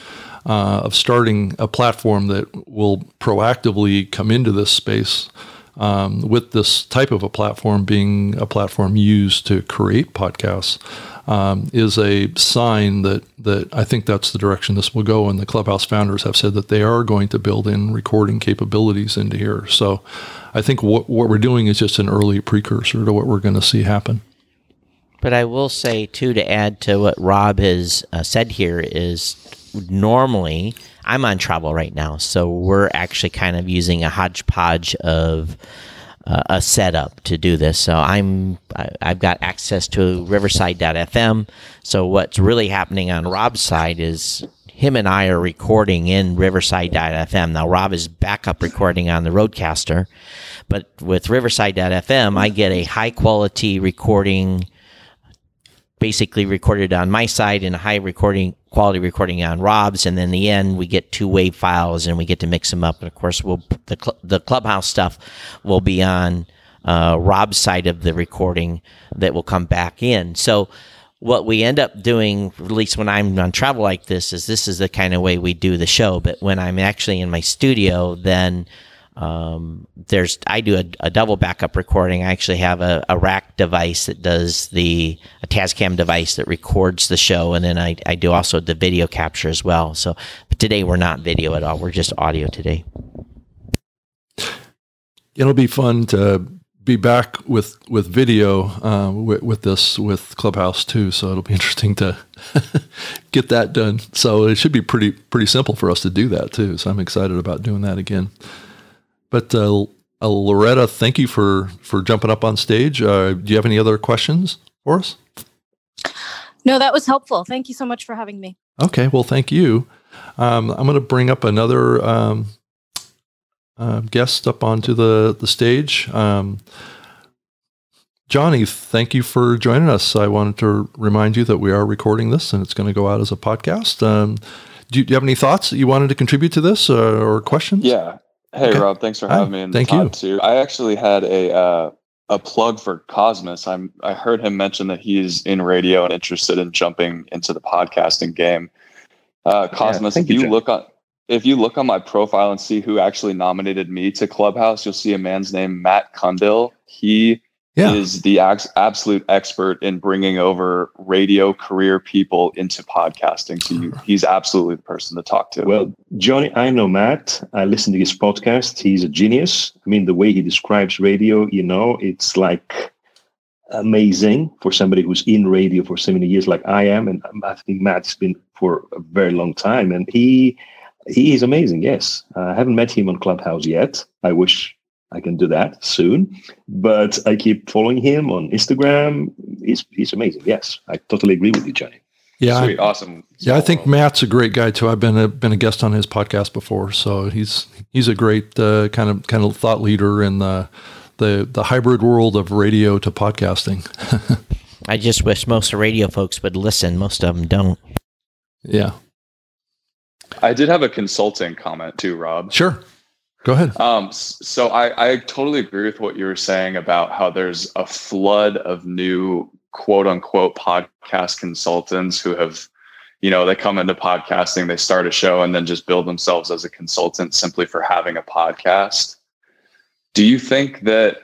uh, of starting a platform that will proactively come into this space um, with this type of a platform being a platform used to create podcasts um, is a sign that that I think that's the direction this will go. And the Clubhouse founders have said that they are going to build in recording capabilities into here. So I think what what we're doing is just an early precursor to what we're going to see happen. But I will say too to add to what Rob has uh, said here is normally I'm on travel right now, so we're actually kind of using a hodgepodge of uh, a setup to do this. So I'm I, I've got access to Riverside.fm. So what's really happening on Rob's side is him and I are recording in Riverside.fm. Now Rob is backup recording on the Rodecaster, but with Riverside.fm, I get a high quality recording, basically recorded on my side and a high recording quality recording on Rob's, and then the end we get two wave files and we get to mix them up. And of course, we'll the cl- the clubhouse stuff will be on uh, Rob's side of the recording that will come back in. So what we end up doing, at least when I'm on travel like this, is this is the kind of way we do the show. But when I'm actually in my studio, then um, there's I do a, a, double backup recording. I actually have a, a, rack device that does the a Tascam device that records the show, and then I, I do also the video capture as well. So but today we're not video at all; we're just audio today. It'll be fun to be back with with video uh, with, with, this with Clubhouse too. So it'll be interesting to get that done. So it should be pretty pretty simple for us to do that too. So I'm excited about doing that again. But uh, uh, Loretta, thank you for for jumping up on stage. Uh, do you have any other questions for us? No, that was helpful. Thank you so much for having me. Okay, well, thank you. Um, I'm going to bring up another um, uh, guest up onto the the stage. Um, Johnny, thank you for joining us. I wanted to remind you that we are recording this and it's going to go out as a podcast. Um, do, you, do, you, have any thoughts that you wanted to contribute to this uh, or questions? Yeah, Hey okay. Rob, thanks for having Hi. me. And Thank you. Too. I actually had a uh, a plug for Cosmos. I'm I heard him mention that he's in radio and interested in jumping into the podcasting game. Uh, Cosmos, yeah, if you, you look on if you look on my profile and see who actually nominated me to Clubhouse, you'll see a man's name, Matt Cundill. He yeah. is the ex- absolute expert in bringing over radio career people into podcasting. So you, he's absolutely the person to talk to. Well, Johnny, I know Matt. I listen to his podcast. He's a genius. I mean, the way he describes radio, you know, it's like amazing for somebody who's in radio for so many years, like I am. And I think Matt's been for a very long time. And he he is amazing. Yes, I haven't met him on Clubhouse yet. I wish I can do that soon. But I keep following him on Instagram. He's he's amazing. Yes, I totally agree with you, Johnny. Yeah, Sweet, awesome. Yeah, I think Matt's a great guy too. I've been a been a guest on his podcast before, so he's he's a great uh, kind of kind of thought leader in the the the hybrid world of radio to podcasting. I just wish most radio folks would listen. Most of them don't. Yeah. I did have a consulting comment too, Rob. Sure. Go ahead. Um, so I, I totally agree with what you were saying about how there's a flood of new quote unquote podcast consultants who have, you know, they come into podcasting, they start a show and then just build themselves as a consultant simply for having a podcast. Do you think that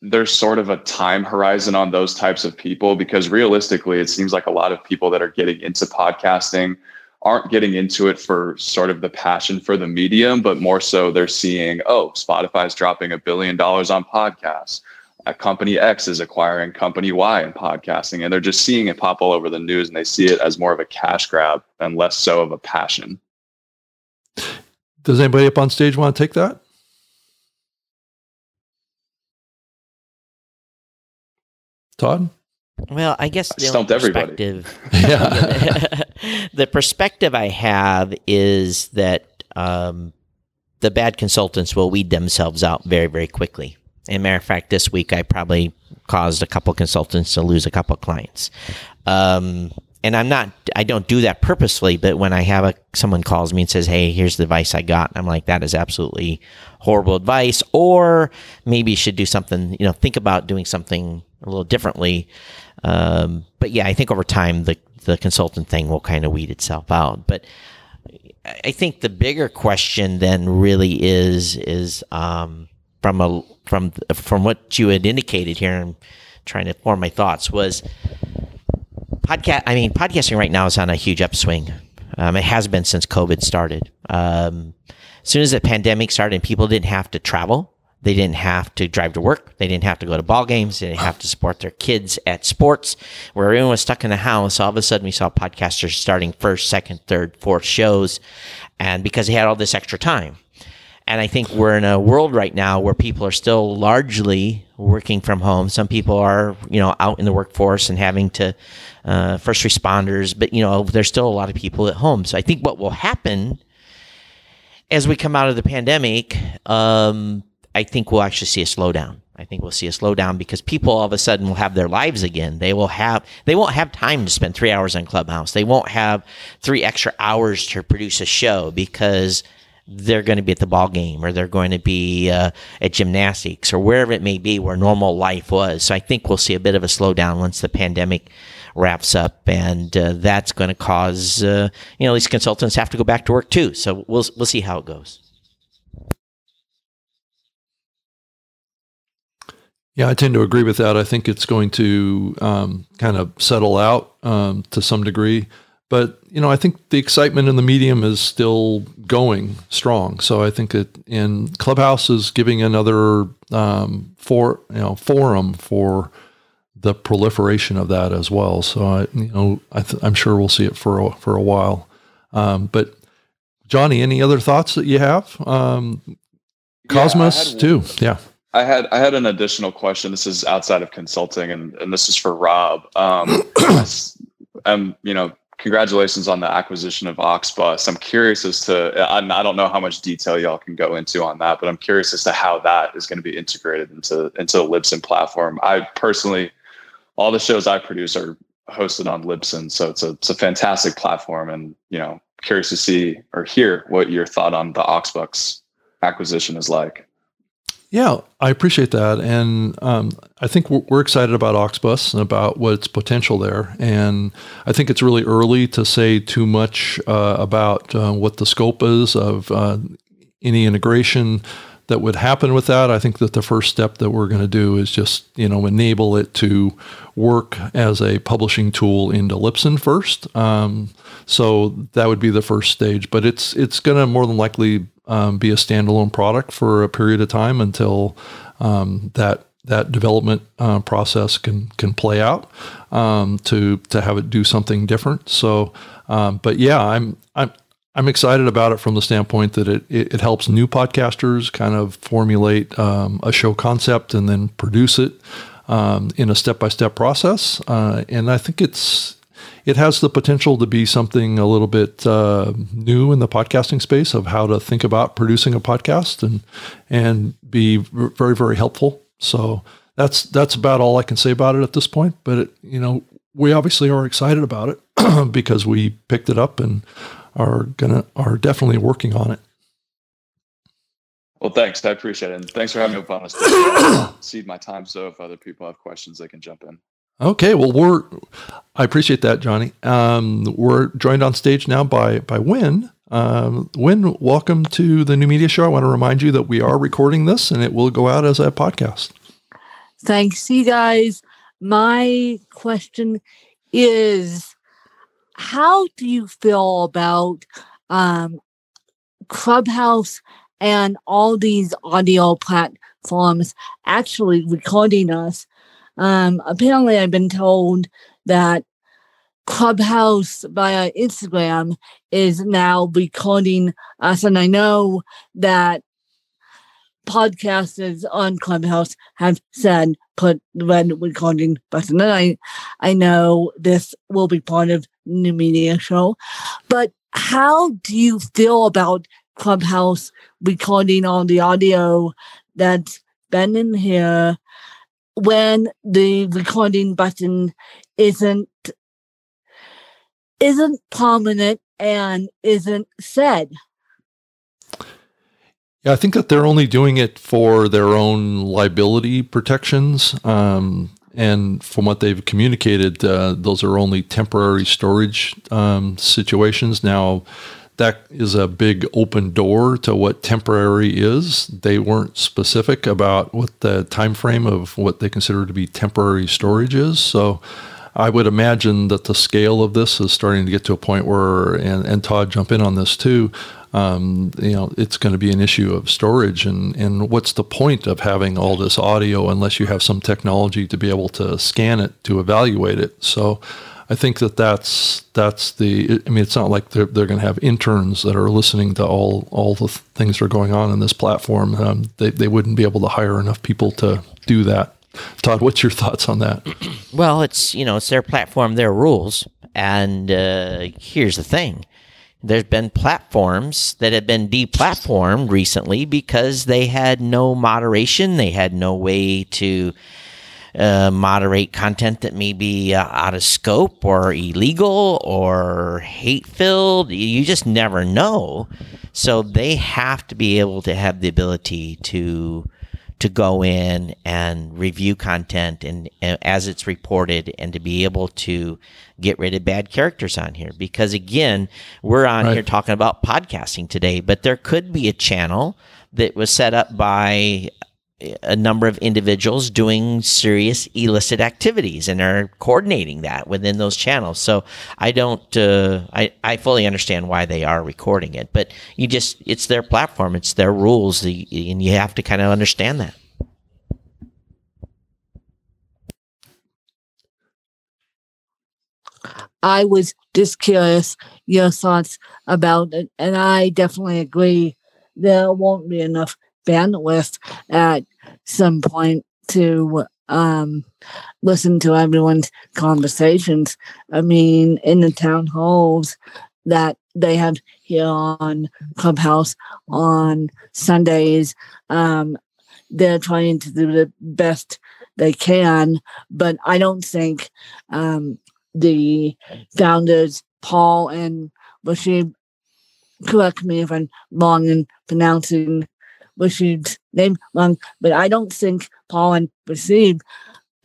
there's sort of a time horizon on those types of people? Because realistically, it seems like a lot of people that are getting into podcasting aren't getting into it for sort of the passion for the medium, but more so they're seeing, oh, Spotify's dropping a billion dollars on podcasts. A company X is acquiring company Y in podcasting, and they're just seeing it pop all over the news and they see it as more of a cash grab and less so of a passion. Does anybody up on stage want to take that? Todd? Well, I guess the stumped everybody. Yeah. the perspective I have is that um, the bad consultants will weed themselves out very, very quickly. And matter of fact, this week I probably caused a couple consultants to lose a couple clients. Um, and I'm not, I don't do that purposely, but when I have a, someone calls me and says, Hey, here's the advice I got. I'm like, that is absolutely horrible advice. Or maybe you should do something, you know, think about doing something a little differently. Um, but yeah, I think over time the the consultant thing will kind of weed itself out. But I think the bigger question then really is is um, from a from from what you had indicated here. I'm trying to form my thoughts. Was podcast? I mean, podcasting right now is on a huge upswing. Um, it has been since COVID started. Um, as soon as the pandemic started and people didn't have to travel, they didn't have to drive to work. They didn't have to go to ball games. They didn't have to support their kids at sports where everyone was stuck in the house. All of a sudden we saw podcasters starting first, second, third, fourth shows. And because they had all this extra time. and I think we're in a world right now where people are still largely working from home. Some people are, you know, out in the workforce and having to uh, first responders, but you know, there's still a lot of people at home. So I think what will happen as we come out of the pandemic, um, I think we'll actually see a slowdown. I think we'll see a slowdown because people all of a sudden will have their lives again. They will have they won't have time to spend three hours on Clubhouse. They won't have three extra hours to produce a show because they're going to be at the ball game or they're going to be uh, at gymnastics or wherever it may be where normal life was. So I think we'll see a bit of a slowdown once the pandemic wraps up, and uh, that's going to cause uh, you know these consultants have to go back to work too. So we'll we'll see how it goes. Yeah, I tend to agree with that. I think it's going to um, kind of settle out um, to some degree. But you know, I think the excitement in the medium is still going strong. So I think that in Clubhouse is giving another um, for you know forum for the proliferation of that as well. So I you know I am sure we'll see it for a, for a while. Um, but Johnny, any other thoughts that you have? Um, Cosmos yeah, too, yeah. I had I had an additional question. This is outside of consulting, and, and this is for Rob. Um, I'm you know congratulations on the acquisition of Auxbus. I'm curious as to, I, I don't know how much detail y'all can go into on that, but I'm curious as to how that is going to be integrated into, into the Libsyn platform. I personally, all the shows I produce are hosted on Libsyn. So it's a, it's a fantastic platform and, you know, curious to see or hear what your thought on the Auxbus acquisition is like. Yeah, I appreciate that, and um, I think we're, we're, excited about Auxbus and about what's potential there. And I think it's really early to say too much uh, about uh, what the scope is of uh, any integration that would happen with that. I think that the first step that we're going to do is just you know enable it to work as a publishing tool into Libsyn first. Um, so that would be the first stage, but it's it's going to more than likely um, be a standalone product for a period of time until um, that that development uh, process can can play out um, to to have it do something different. So, um, but yeah, I'm I'm I'm excited about it from the standpoint that it it, it helps new podcasters kind of formulate um, a show concept and then produce it um, in a step by step process. Uh, and I think it's it has the potential to be something a little bit uh, new in the podcasting space of how to think about producing a podcast and and be very very helpful. So that's that's about all I can say about it at this point. But it, you know, we obviously are excited about it because we picked it up and are gonna are definitely working on it. Well, thanks. I appreciate it. And thanks for having me up on us. Cede my time so if other people have questions, they can jump in. Okay, well, we're I appreciate that, Johnny. Um, we're joined on stage now by by Win. Um, Win, welcome to the New Media Show. I want to remind you that we are recording this, and it will go out as a podcast. Thanks, you guys. My question is, how do you feel about um, Clubhouse and all these audio platforms actually recording us? Um, apparently, I've been told that Clubhouse via Instagram is now recording us, and I know that podcasters on Clubhouse have said put red recording button. And I, I know this will be part of New Media Show, but how do you feel about Clubhouse recording all the audio that's been in here when the recording button isn't isn't prominent and isn't said. Yeah, I think that they're only doing it for their own liability protections. Um, and from what they've communicated, uh, those are only temporary storage um, situations. Now, that is a big open door to what temporary is. They weren't specific about what the time frame of what they consider to be temporary storage is. So I would imagine that the scale of this is starting to get to a point where, and, and Todd jump in on this too. Um, you know, it's going to be an issue of storage, and and what's the point of having all this audio unless you have some technology to be able to scan it to evaluate it? So, I think that that's that's the. I mean, it's not like they're they're going to have interns that are listening to all all the things that are going on in this platform. Um, they they wouldn't be able to hire enough people to do that. Todd, what's your thoughts on that? Well, it's you know it's their platform, their rules, and uh, here's the thing: there's been platforms that have been deplatformed recently because they had no moderation, they had no way to uh, moderate content that may be uh, out of scope or illegal or hate filled. You just never know. So they have to be able to have the ability to to go in and review content and, and, as it's reported and to be able to get rid of bad characters on here because again we're on right. here talking about podcasting today but there could be a channel that was set up by a number of individuals doing serious illicit activities and are coordinating that within those channels. So I don't, uh, I, I fully understand why they are recording it, but you just, it's their platform, it's their rules, and you have to kind of understand that. I was just curious your thoughts about it, and I definitely agree there won't be enough bandwidth at some point to um, listen to everyone's conversations. I mean, in the town halls that they have here on Clubhouse on Sundays, um, they're trying to do the best they can, but I don't think um, the founders, Paul and Rashid, correct me if I'm wrong in pronouncing Rashid's name wrong, but I don't think Paul and Rashid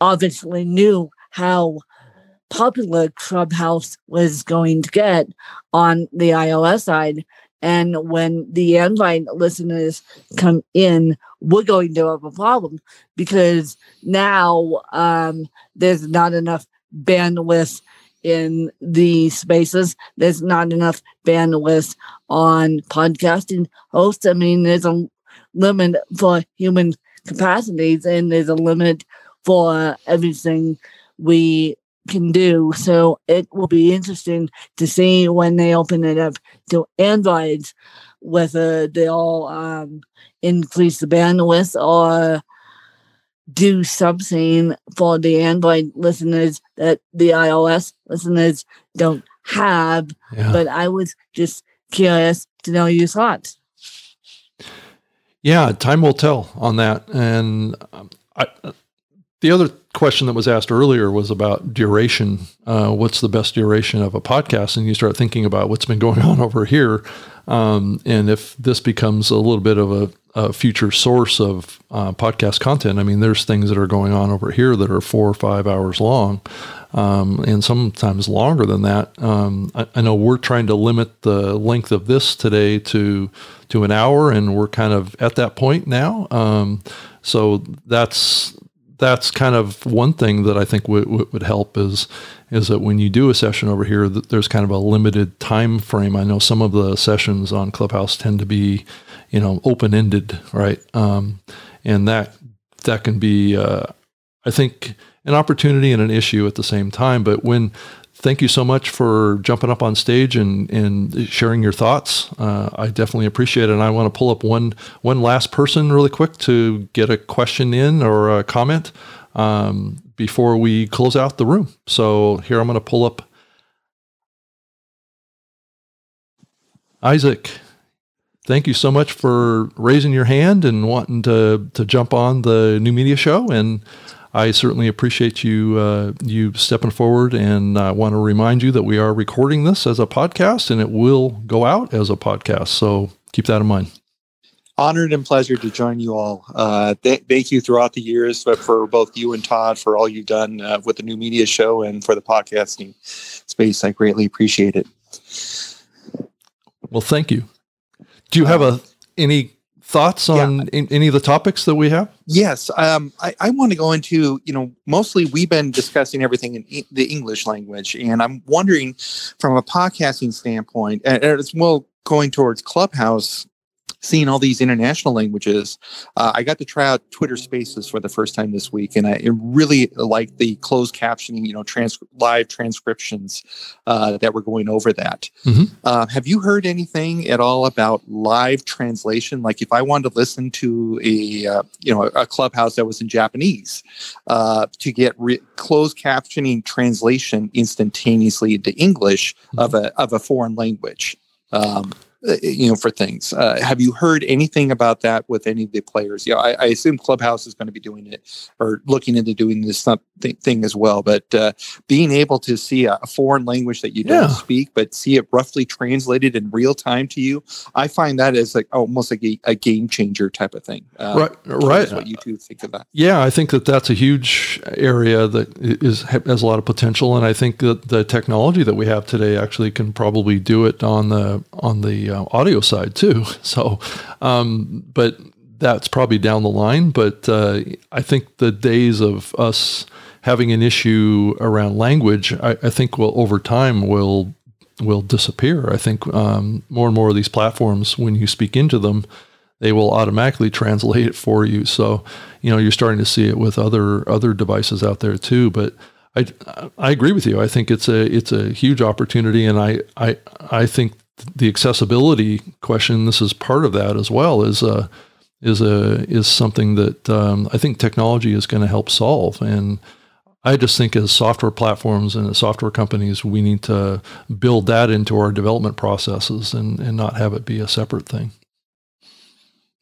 obviously knew how popular Clubhouse was going to get on the iOS side. And when the Android listeners come in, we're going to have a problem because now um, there's not enough bandwidth in the spaces. There's not enough bandwidth on podcasting hosts. I mean, there's a limit for human capacities and there's a limit for everything we can do. So it will be interesting to see when they open it up to Androids whether they'll um, increase the bandwidth or do something for the Android listeners that the iOS listeners don't have. Yeah. But I was just curious to know your thoughts. Yeah, time will tell on that. And um, I, the other question that was asked earlier was about duration. Uh, what's the best duration of a podcast? And you start thinking about what's been going on over here. Um, and if this becomes a little bit of a, a future source of uh, podcast content, I mean, there's things that are going on over here that are four or five hours long. Um, and sometimes longer than that. Um, I, I, know we're trying to limit the length of this today to to an hour, and we're kind of at that point now. Um, so that's that's kind of one thing that I think w- w- would help is is that when you do a session over here, that there's kind of a limited time frame. I know some of the sessions on Clubhouse tend to be, you know, open ended, right? Um, and that that can be, uh, I think, an opportunity and an issue at the same time. But Win thank you so much for jumping up on stage and, and sharing your thoughts. Uh, I definitely appreciate it. And I want to pull up one one last person really quick to get a question in or a comment um, before we close out the room. So here I'm going to pull up Isaac. Thank you so much for raising your hand and wanting to to jump on the new media show and I certainly appreciate you uh, you stepping forward, and I want to remind you that we are recording this as a podcast, and it will go out as a podcast. So keep that in mind. Honored and pleasure to join you all. Uh, th- thank you throughout the years for both you and Todd for all you've done uh, with the new media show and for the podcasting space. I greatly appreciate it. Well, thank you. Do you have a any thoughts on yeah. any of the topics that we have? Yes, um, I, I want to go into you know mostly we've been discussing everything in e- the English language, and I'm wondering from a podcasting standpoint, and as well going towards Clubhouse, seeing all these international languages, uh, I got to try out Twitter Spaces for the first time this week, and I really like the closed captioning, you know, trans- live transcriptions uh, that were going over that. Mhm. Uh, have you heard anything at all about live translation? Like, if I wanted to listen to a uh, you know a clubhouse that was in Japanese, uh, to get re- closed captioning translation instantaneously into English of a of a foreign language. Um, you know, for things. Uh, have you heard anything about that with any of the players? Yeah, I, I assume Clubhouse is going to be doing it or looking into doing this thing as well. But uh, being able to see a, foreign language that you don't speak, but see it roughly translated in real time to you, I find that as like almost like a, a game changer type of thing. Uh, Right, right. What you two think of that? Yeah, I think that that's a huge area that is has a lot of potential, and I think that the technology that we have today actually can probably do it on the on the uh, audio side too. So, um, but that's probably down the line. But uh, I think the days of us having an issue around language, I, I think will over time will will disappear. I think um, more and more of these platforms, when you speak into them, they will automatically translate it for you. So, you know, you're starting to see it with other other devices out there too. But I I agree with you. I think it's a it's a huge opportunity, and I I I think the accessibility question. This is part of that as well. Is a is a is something that um, I think technology is going to help solve and. I just think as software platforms and as software companies, we need to build that into our development processes and, and not have it be a separate thing.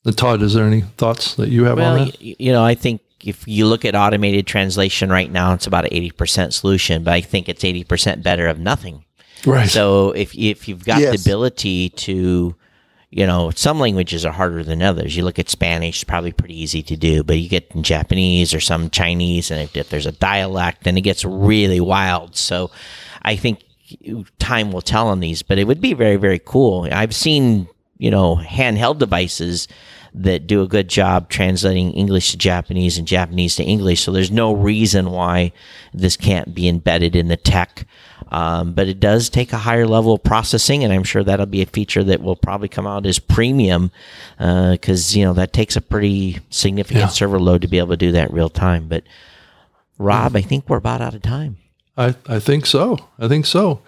And Todd, is there any thoughts that you have on Well, that? you know, I think if you look at automated translation right now, it's about an 80% solution, but I think it's 80% better of nothing. Right. So if if you've got Yes. the ability to, you know, some languages are harder than others. You look at Spanish, it's probably pretty easy to do, but you get in Japanese or some Chinese, and if, if there's a dialect, then it gets really wild. So I think time will tell on these, but it would be very very cool. I've seen you know handheld devices that do a good job translating English to Japanese and Japanese to English. So there's no reason why this can't be embedded in the tech. Um, but it does take a higher level of processing, and I'm sure that'll be a feature that will probably come out as premium because you know that takes a pretty significant Yeah. server load to be able to do that real time. But Rob, I think we're about out of time. I, I think so. I think so.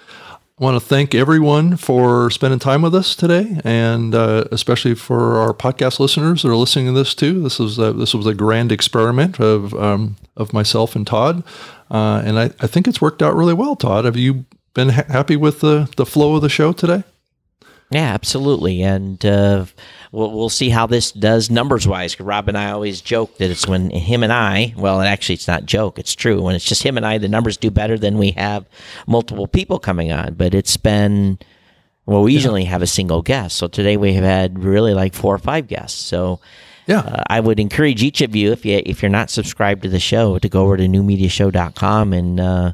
I want to thank everyone for spending time with us today, and uh, especially for our podcast listeners that are listening to this too. This was a, this was a grand experiment of um, of myself and Todd, uh, and I, I think it's worked out really well. Todd, have you been ha- happy with the the flow of the show today? Yeah, absolutely, and uh, we'll we'll see how this does numbers wise. Rob and I always joke that it's when him and I. Well, actually, it's not joke; it's true. When it's just him and I, the numbers do better than we have multiple people coming on. But it's been well, we usually have a single guest, so today we have had really like four or five guests. So. Yeah. Uh, I would encourage each of you, if you if you're not subscribed to the show, to go over to newmediashow.com and uh,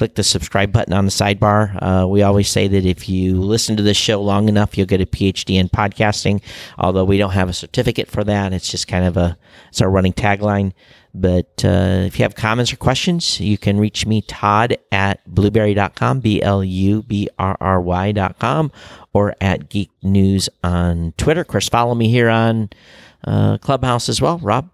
click the subscribe button on the sidebar. Uh, we always say that if you listen to this show long enough, you'll get a PhD in podcasting. Although we don't have a certificate for that, it's just kind of a it's our running tagline. But uh, if you have comments or questions, you can reach me, Todd at blubrry.com, B L U B R R Y.com, or at Geek News on Twitter. Of course, follow me here on uh, Clubhouse as well. Rob?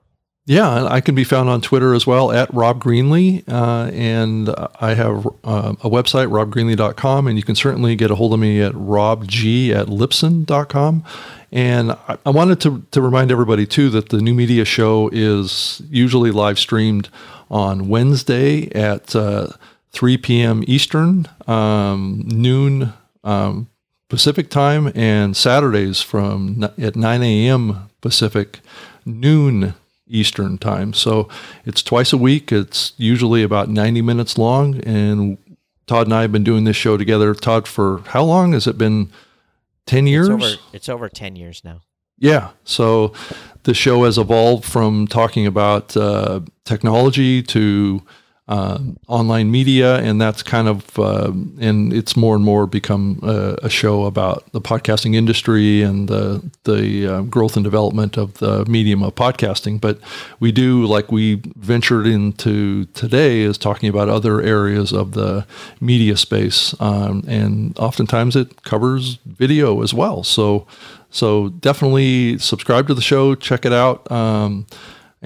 Yeah, I can be found on Twitter as well at Rob Greenlee. Uh, and I have uh, a website, robgreenlee.com, and you can certainly get a hold of me at robg at libsyn.com. And I, I wanted to, to remind everybody, too, that the New Media Show is usually live streamed on Wednesday at uh, 3 p.m. Eastern, um, noon um, Pacific time, and Saturdays from n- at 9 a.m. Pacific, noon Eastern time. So it's twice a week. It's usually about 90 minutes long. And Todd and I have been doing this show together. Todd, for how long has it been? 10 years? It's over, it's over 10 years now. Yeah. So the show has evolved from talking about uh, technology to uh, online media, and that's kind of um, and it's more and more become a, a, show about the podcasting industry and the the uh, growth and development of the medium of podcasting. But we do like we ventured into today is talking about other areas of the media space, um, and oftentimes it covers video as well. So so definitely subscribe to the show, check it out. Um,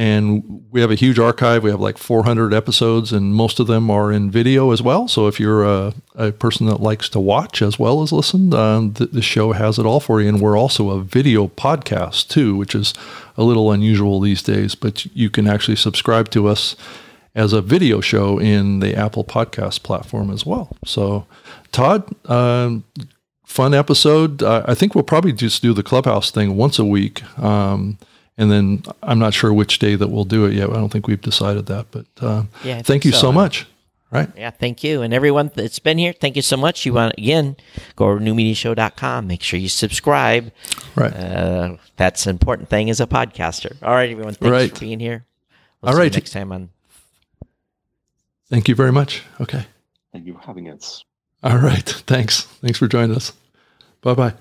and we have a huge archive. We have like 400 episodes, and most of them are in video as well. So if you're a, a person that likes to watch as well as listen, um, the, show has it all for you. And we're also a video podcast too, which is a little unusual these days. But you can actually subscribe to us as a video show in the Apple Podcast platform as well. So, Todd, um, fun episode. Uh, I think we'll probably just do the clubhouse thing once a week. Um, and then I'm not sure which day that we'll do it yet. I don't think we've decided that, but uh, yeah, thank you so, so much. Right. Yeah, thank you. And everyone that's been here, thank you so much. You want, again, go to newmediashow.com. Make sure you subscribe. Right. Uh, that's an important thing as a podcaster. All right, everyone. Thanks right. for being here. We'll All right. next time on. Thank you very much. Okay. Thank you for having us. All right. Thanks. Thanks for joining us. Bye bye.